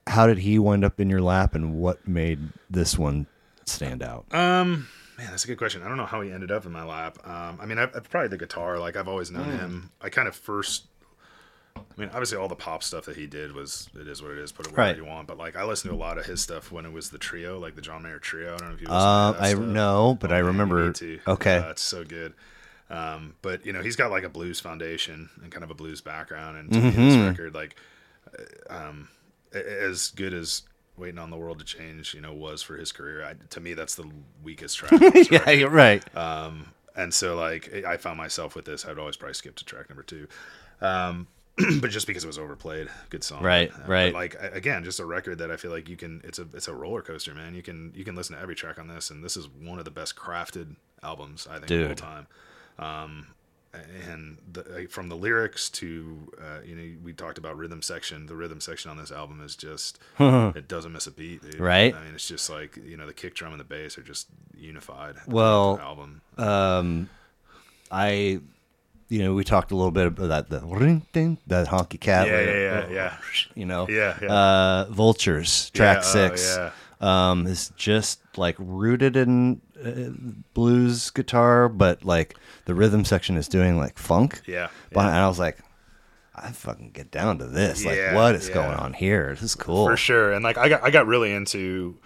how did he wind up in your lap, and what made this one stand out? Um, man, that's a good question. I don't know how he ended up in my lap. Um, I mean, I've, I've probably the guitar. Like I've always known him. I kind of first. I mean, obviously, all the pop stuff that he did was it is what it is. Put it wherever Right. you want. But like, I listened to a lot of his stuff when it was the trio, like the John Mayer trio. I don't know if you. Uh, I know, but I man, remember- okay. Uh, it's so good. Um, but you know, he's got like a blues foundation and kind of a blues background, and to Mm-hmm. this record, like, uh, um, as good as "Waiting on the World to Change," you know, was for his career. I, to me, that's the weakest track. [LAUGHS] yeah, you're right. Um, and so like I found myself with this, I'd always probably skip to track number two. Um, [CLEARS THROAT] but just because it was overplayed, good song. Right, Uh, right. like again, just a record that I feel like you can. It's a it's a roller coaster, man. You can you can listen to every track on this, and this is one of the best crafted albums I think of all time. Um, and the, from the lyrics to uh, you know we talked about rhythm section. The rhythm section on this album is just [LAUGHS] it doesn't miss a beat, dude. Right. I mean, it's just like you know the kick drum and the bass are just unified. Well, album. Um, I, you know, we talked a little bit about that the that honky cat. Yeah, yeah, yeah. [LAUGHS] You know, Yeah, yeah. Uh, Vultures track oh, six. yeah. Um, is just like rooted in uh, blues guitar, but like the rhythm section is doing like funk. Yeah, But- yeah. And I was like, I fucking get down to this. Like, what is going on here? This is cool. for sure. And like I got I got really into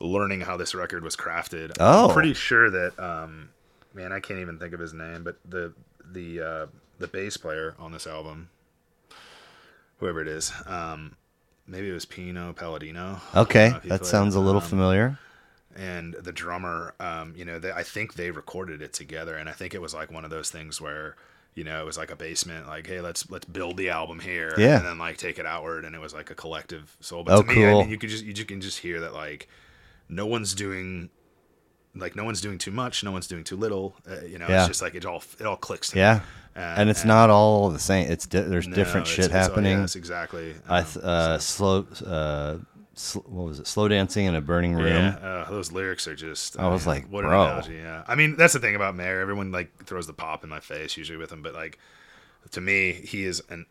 learning how this record was crafted. Oh. I'm pretty sure that um man, I can't even think of his name, but the the uh the bass player on this album whoever it is, um maybe it was Pino Palladino. Okay, don't know if you that played sounds a little Um, familiar. and the drummer um you know they, i think they recorded it together and i think it was like one of those things where you know it was like a basement like hey let's let's build the album here Yeah. and then like take it outward and it was like a collective soul but Oh, to me I cool. mean, you could just you can just hear that like no one's doing like no one's doing too much no one's doing too little uh, you know Yeah. it's just like it all it all clicks. Yeah. And- and it's and- not all the same. It's di- there's No, different it's- shit it's all- happening. yes exactly I Um, th- uh, slow uh, sl- what was it? Slow dancing in a burning room. Yeah, uh, those lyrics are just. I was mean, like, what bro. an analogy. Yeah, I mean that's the thing about Mayer. Everyone like throws the pop in my face usually with him, but like to me, he is an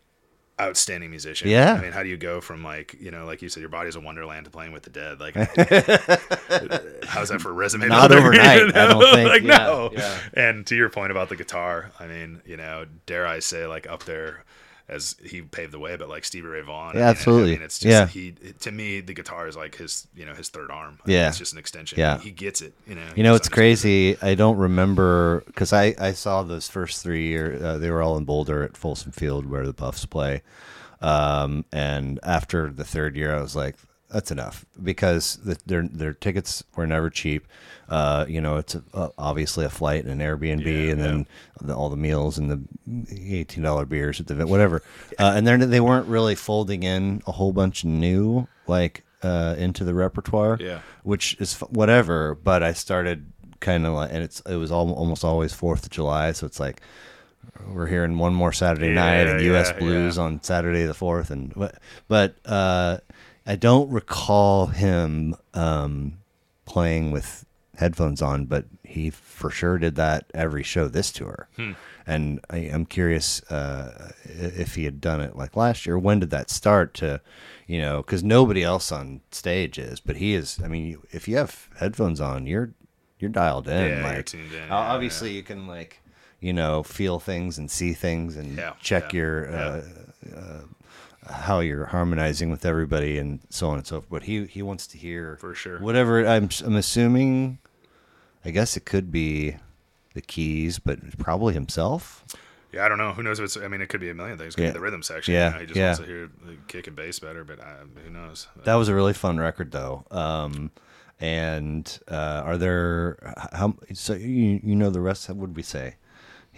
outstanding musician. Yeah. I mean, how do you go from like you know, like you said, your body's a wonderland to playing with the dead? Like, [LAUGHS] [LAUGHS] how's that for a resume? Not builder, overnight, you I don't [LAUGHS] think. like Yeah, no. yeah. And to your point about the guitar, I mean, you know, dare I say, like up there. As he paved the way, but like Stevie Ray Vaughan, Yeah, absolutely. I mean, it's just Yeah. he. To me, the guitar is like his, you know, his third arm. I mean, Yeah. it's just an extension. Yeah. he gets it. You know, You know, it's crazy. I don't remember because I, I saw those first three years. Uh, they were all in Boulder at Folsom Field where the Buffs play. Um, and after the third year, I was like, that's enough because the, their their tickets were never cheap. Uh, you know, it's a, uh, obviously a flight and an Airbnb, Yeah, and then the, all the meals and the eighteen dollar beers at the event, whatever. Uh, and then they weren't really folding in a whole bunch new like uh, into the repertoire Yeah. which is f- whatever. But I started kind of like, and it's it was al- almost always Fourth of July, so it's like we're hearing one more Saturday night and Yeah, U.S. Blues yeah. on Saturday the fourth, and but but uh, I don't recall him um, playing with headphones on, but he for sure did that every show this tour. Hmm. And I, I'm curious uh, if he had done it like last year. When did that start to, you know, because nobody else on stage is, but he is. I mean, if you have headphones on, you're you're dialed in. Yeah, like, you're tuned in, o- yeah, obviously, you can like, you know, feel things and see things and check your uh, uh, how you're harmonizing with everybody and so on and so forth. But he he wants to hear For sure. whatever. I'm I'm assuming. I guess it could be the keys, but probably himself. Yeah, I don't know. Who knows? If it's, I mean, it could be a million things. It could Yeah. be the rhythm section. Yeah, You know, he just yeah. wants to hear the kick and bass better, but uh, who knows? That was a really fun record, though. Um, and uh, are there how so you you know the rest? What would we say?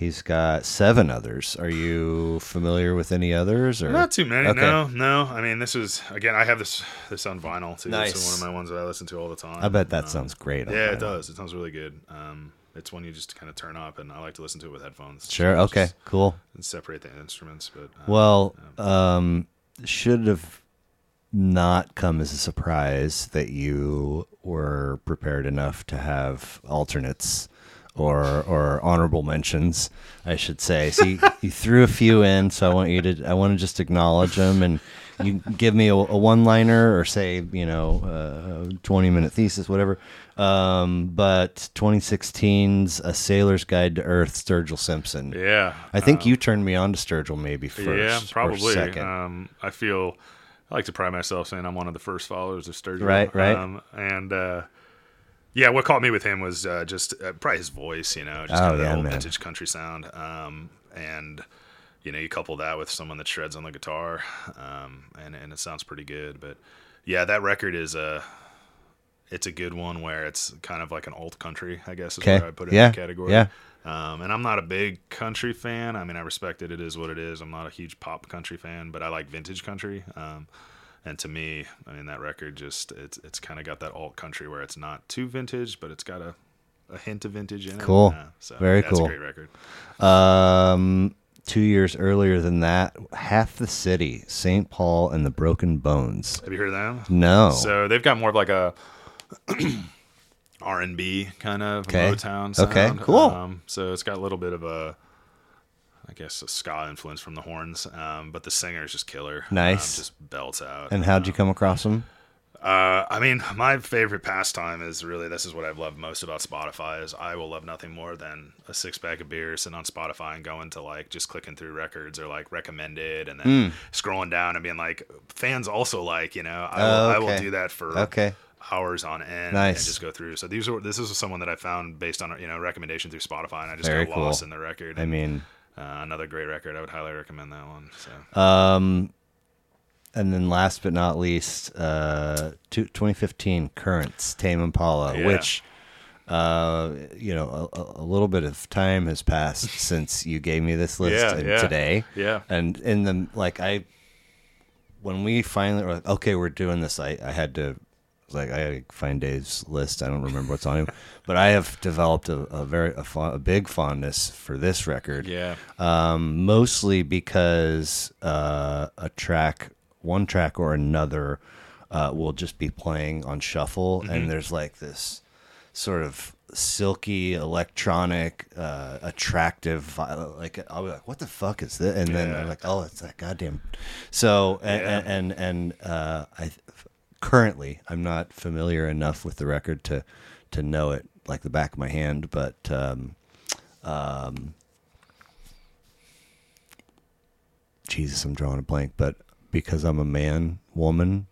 He's got seven others. Are you familiar with any others? Or Not too many. Okay. No, no. I mean, this is again. I have this this on vinyl too. Nice. It's one of my ones that I listen to all the time. I bet that Um, sounds great. on Yeah, vinyl. it does. It sounds really good. Um, it's one you just kind of turn up, and I like to listen to it with headphones. Sure. So Okay. Cool. And separate the instruments, but uh, Well, um, should have not come as a surprise that you were prepared enough to have alternates or or honorable mentions, I should say. So you, [LAUGHS] you threw a few in, so I want you to I want to just acknowledge them and you give me a, a one liner or say you know a twenty minute thesis, whatever. Um, but 2016's A Sailor's Guide to Earth, Sturgill Simpson. yeah, I think um, you turned me on to Sturgill maybe first. yeah, or probably. second. Um, I feel I like to pride myself saying I'm one of the first followers of Sturgill. Right, right. Um, and uh, yeah, what caught me with him was uh, just uh, probably his voice. You know, just Oh, kind of that old man. vintage country sound. Um, and you know, you couple that with someone that shreds on the guitar, um, and and it sounds pretty good. But yeah, that record is a. It's a good one where it's kind of like an alt country, I guess is Okay. where I put it Yeah, in the category. yeah. Um, and I'm not a big country fan. I mean, I respect it. It is what it is. I'm not a huge pop country fan, but I like vintage country. Um, and to me, I mean, that record just it's it's kind of got that alt country where it's not too vintage, but it's got a, a hint of vintage in it. Cool. Yeah, so Very cool. a great record. Um, two years earlier than that, Half the City, St. Paul and the Broken Bones. Have you heard of them? No. So they've got more of like a [CLEARS THROAT] R and B kind of Okay. Motown sound. Okay, cool. Um, so it's got a little bit of a, I guess, a ska influence from the horns, um, but the singer is just killer. Nice. um, just belts out. and how'd you come across them? Uh, I mean, my favorite pastime is really this is what I've loved most about Spotify is I will love nothing more than a six pack of beer sitting on Spotify and going to like just clicking through records or like recommended and then scrolling down and being like fans also like you know I will, Oh, I will do that for Okay. hours on end Nice. and just go through. So these are this is someone that I found based on you know recommendation through Spotify and I just Very got lost in the record. I mean, uh, another great record. I would highly recommend that one. So. um, and then last but not least, uh, two, 2015 Currents, Tame Impala, Yeah. which, uh, you know, a, a- little bit of time has passed [LAUGHS] since you gave me this list Yeah, yeah. today. Yeah. And in the, like, I, when we finally were like, okay, we're doing this, I, I had to, like, I find Dave's list. I don't remember what's on him, [LAUGHS] but I have developed a, a very, a, a big fondness for this record Yeah. um, mostly because uh, a track, one track or another, uh, will just be playing on shuffle, Mm-hmm. and there's like this sort of silky electronic uh attractive like i'll be like what the fuck is this and then i'm like oh it's that goddamn so and Yeah. and and uh i currently i'm not familiar enough with the record to to know it like the back of my hand but um um jesus i'm drawing a blank but because i'm a man woman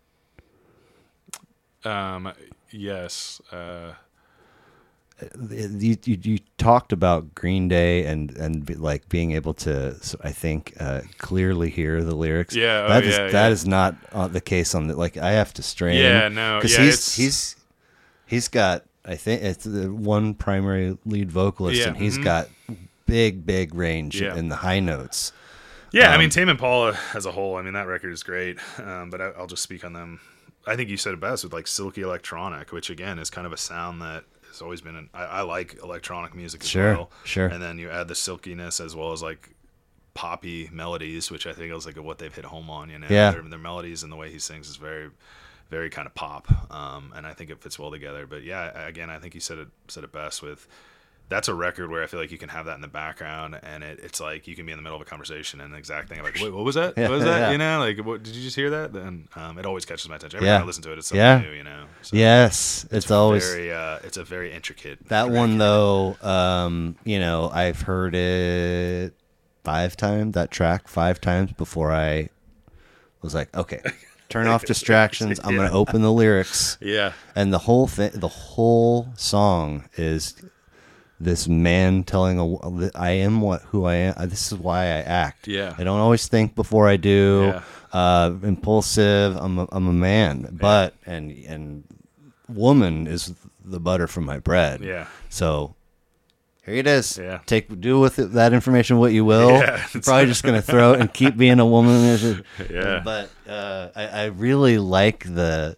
Um, yes. Uh, you, you, you talked about Green Day and and be, like being able to, so I think, uh, clearly hear the lyrics. Yeah, oh, that is yeah, that yeah. is not uh, the case on the like. I have to strain. Yeah, no, because yeah, he's it's- he's he's got. I think it's the one primary lead vocalist, and he's mhm. got big big range in the high notes. Yeah, I Um, mean Tame Impala as a whole. I mean that record is great, um, but I, I'll just speak on them. I think you said it best with like silky electronic, which again is kind of a sound that has always been. An, I, I like electronic music as Sure, well. sure. And then you add the silkiness as well as like poppy melodies, which I think is like what they've hit home on. You know, Yeah. their, their melodies and the way he sings is very, very kind of pop. Um, and I think it fits well together. But yeah, again, I think you said it said it best with. That's a record where I feel like you can have that in the background, and it, it's like you can be in the middle of a conversation, and the exact thing I'm like, wait, what was that? [LAUGHS] What was that? yeah. You know, like, what, did you just hear that? Then um, it always catches my attention. Every Yeah. time I listen to it, it's something Yeah. new. You know, so Yes, it's, always very, uh, it's a very intricate. That one though, um, you know, I've heard it five times. That track five times before I was like, okay, turn off [LAUGHS] distractions. I'm gonna open the lyrics, Yeah, and the whole thing, the whole song is this man telling a, I am what who I am. This is why I act. Yeah. I don't always think before I do. Yeah. Uh, impulsive. I'm a, I'm a man, but and and woman is the butter from my bread. yeah. So here it is. Yeah. Take do with it, that information what you will. Yeah, You're probably just gonna throw it and keep being a woman. [LAUGHS] Yeah. But uh, I, I really like the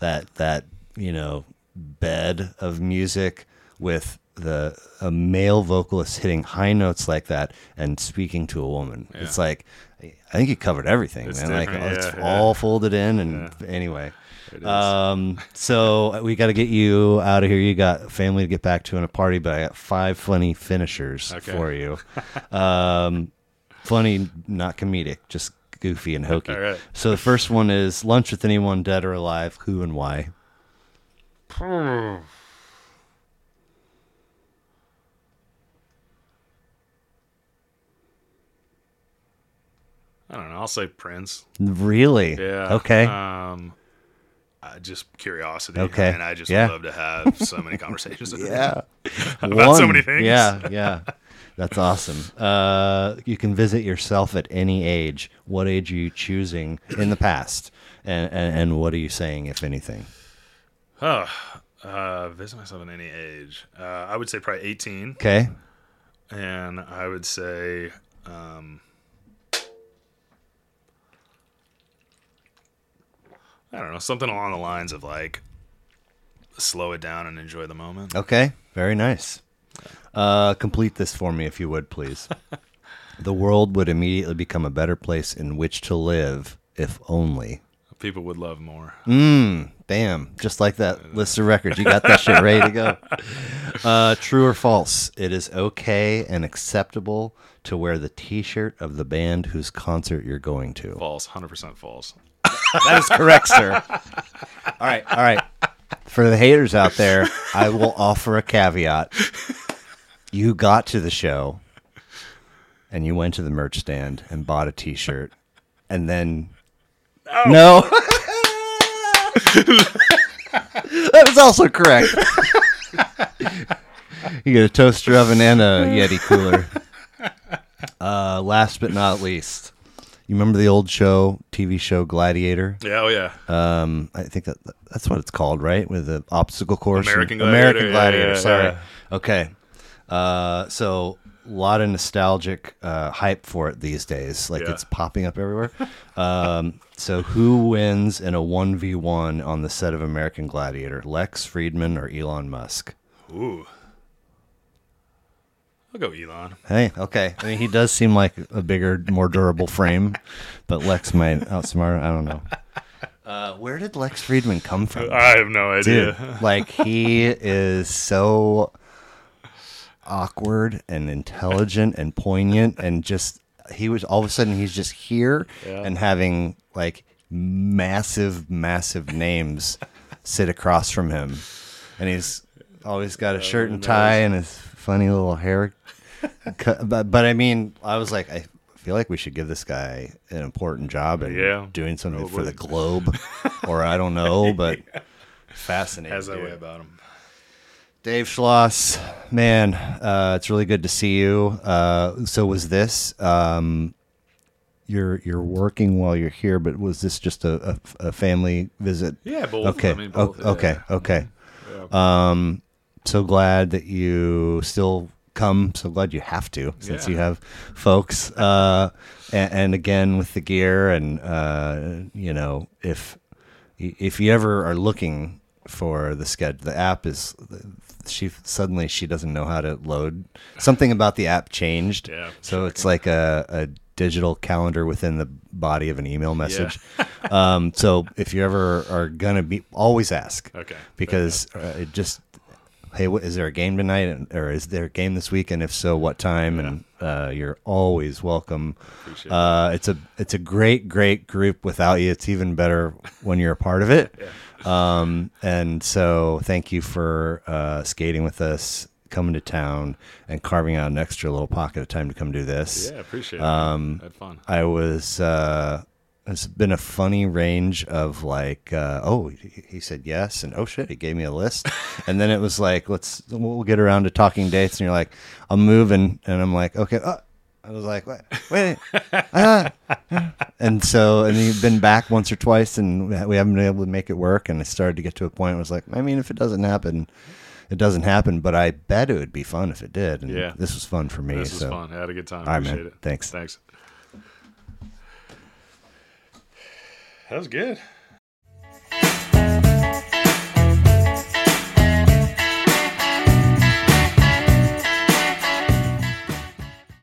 that that you know bed of music with the a male vocalist hitting high notes like that and speaking to a woman. Yeah. It's like I think he covered everything, It's man. Like different, it's yeah, yeah. all folded in and anyway. Um, so we got to get you out of here. You got family to get back to and a party, but I got five funny finishers Okay. for you. [LAUGHS] Um, funny, not comedic, just goofy and hokey. Right. So the first one is lunch with anyone dead or alive, who and why. [SIGHS] I don't know. I'll say Prince. Really? yeah. Okay. Um, Uh, just curiosity. Okay. And I just Yeah. love to have so many [LAUGHS] conversations yeah. [LAUGHS] About so many things. Yeah, yeah. That's awesome. Uh, you can visit yourself at any age. What age are you choosing in the past? And, and, and what are you saying, if anything? Oh, uh, visit myself at any age. Uh, I would say probably 18. Okay. And I would say, um, I don't know, something along the lines of like, slow it down and enjoy the moment. Okay, very nice. Uh, complete this for me, if you would, please. [LAUGHS] the world would immediately become a better place in which to live, if only. people would love more. Mmm, bam. Just like that list of records. You got that shit ready to go. [LAUGHS] Uh, true or false? It is okay and acceptable to wear the t shirt of the band whose concert you're going to. False. Hundred percent false. That is correct, sir. All right, all right. For the haters out there, I will offer a caveat. You got to the show and you went to the merch stand and bought a t-shirt and then No. [LAUGHS] that was also correct. you get a toaster oven and a Yeti cooler. Uh, last but not least, you remember the old show, TV show Gladiator? Yeah. Oh yeah. Um, I think that that's what it's called, right? With the obstacle course. American Gladiator, American yeah, Gladiator. yeah, sorry. yeah. Okay. Uh, so a lot of nostalgic uh, hype for it these days. Like Yeah. it's popping up everywhere. um, [LAUGHS] so who wins in a one v one on the set of American Gladiator? Lex Fridman or Elon Musk? Ooh. I'll go Elon. Hey, okay. I mean, he does seem like a bigger, more durable frame, but Lex might outsmart. I don't know. Uh, where did Lex Fridman come from? I have no idea. Dude, like he is so awkward and intelligent and poignant and just he was all of a sudden he's just here Yeah. and having like massive massive names sit across from him and he's always got a shirt and tie and his funny little hair [LAUGHS] cut. but, but i mean i was like i feel like we should give this guy an important job and Yeah, doing something for the globe [LAUGHS] or i don't know but fascinating Has that dude. way about him. Dave Schloss, man, uh, it's really good to see you. Uh, so was this um, you're you're working while you're here, but was this just a, a, a family visit? Yeah, both. Okay. I mean, both, O- okay. yeah. Okay. Yeah. Um, so glad that you still come. So glad you have to, since Yeah. you have folks. Uh, and, and again with the gear, and uh, you know, if if you ever are looking for the sketch, the app is she suddenly she doesn't know how to load. Something about the app changed. Yeah, So it's like a, a digital calendar within the body of an email message. [LAUGHS] um, so if you ever are gonna be, always ask Okay. because uh, it just hey what, is there a game tonight? Or is there a game this week? And if so what time? And uh, you're always welcome. Uh, it's a it's a great great group without you. It's even better when you're a part of it. [LAUGHS] Um, and so thank you for uh, skating with us coming to town and carving out an extra little pocket of time to come do this. Yeah, appreciate it. Um, Had fun. I was. Uh, it's been a funny range of like, uh, oh, he said yes, and oh shit, he gave me a list, [LAUGHS] and then it was like, let's we'll get around to talking dates, and you're like, I'm moving, and I'm like, okay, uh, I was like, wait, wait, ah, ah. and so and you've been back once or twice, and we haven't been able to make it work, and I started to get to a point where I was like, I mean, if it doesn't happen. It doesn't happen, but I bet it would be fun if it did. And Yeah. this was fun for me. This was so. fun. I had a good time. All right, man. Appreciate it. Thanks. Thanks. That was good.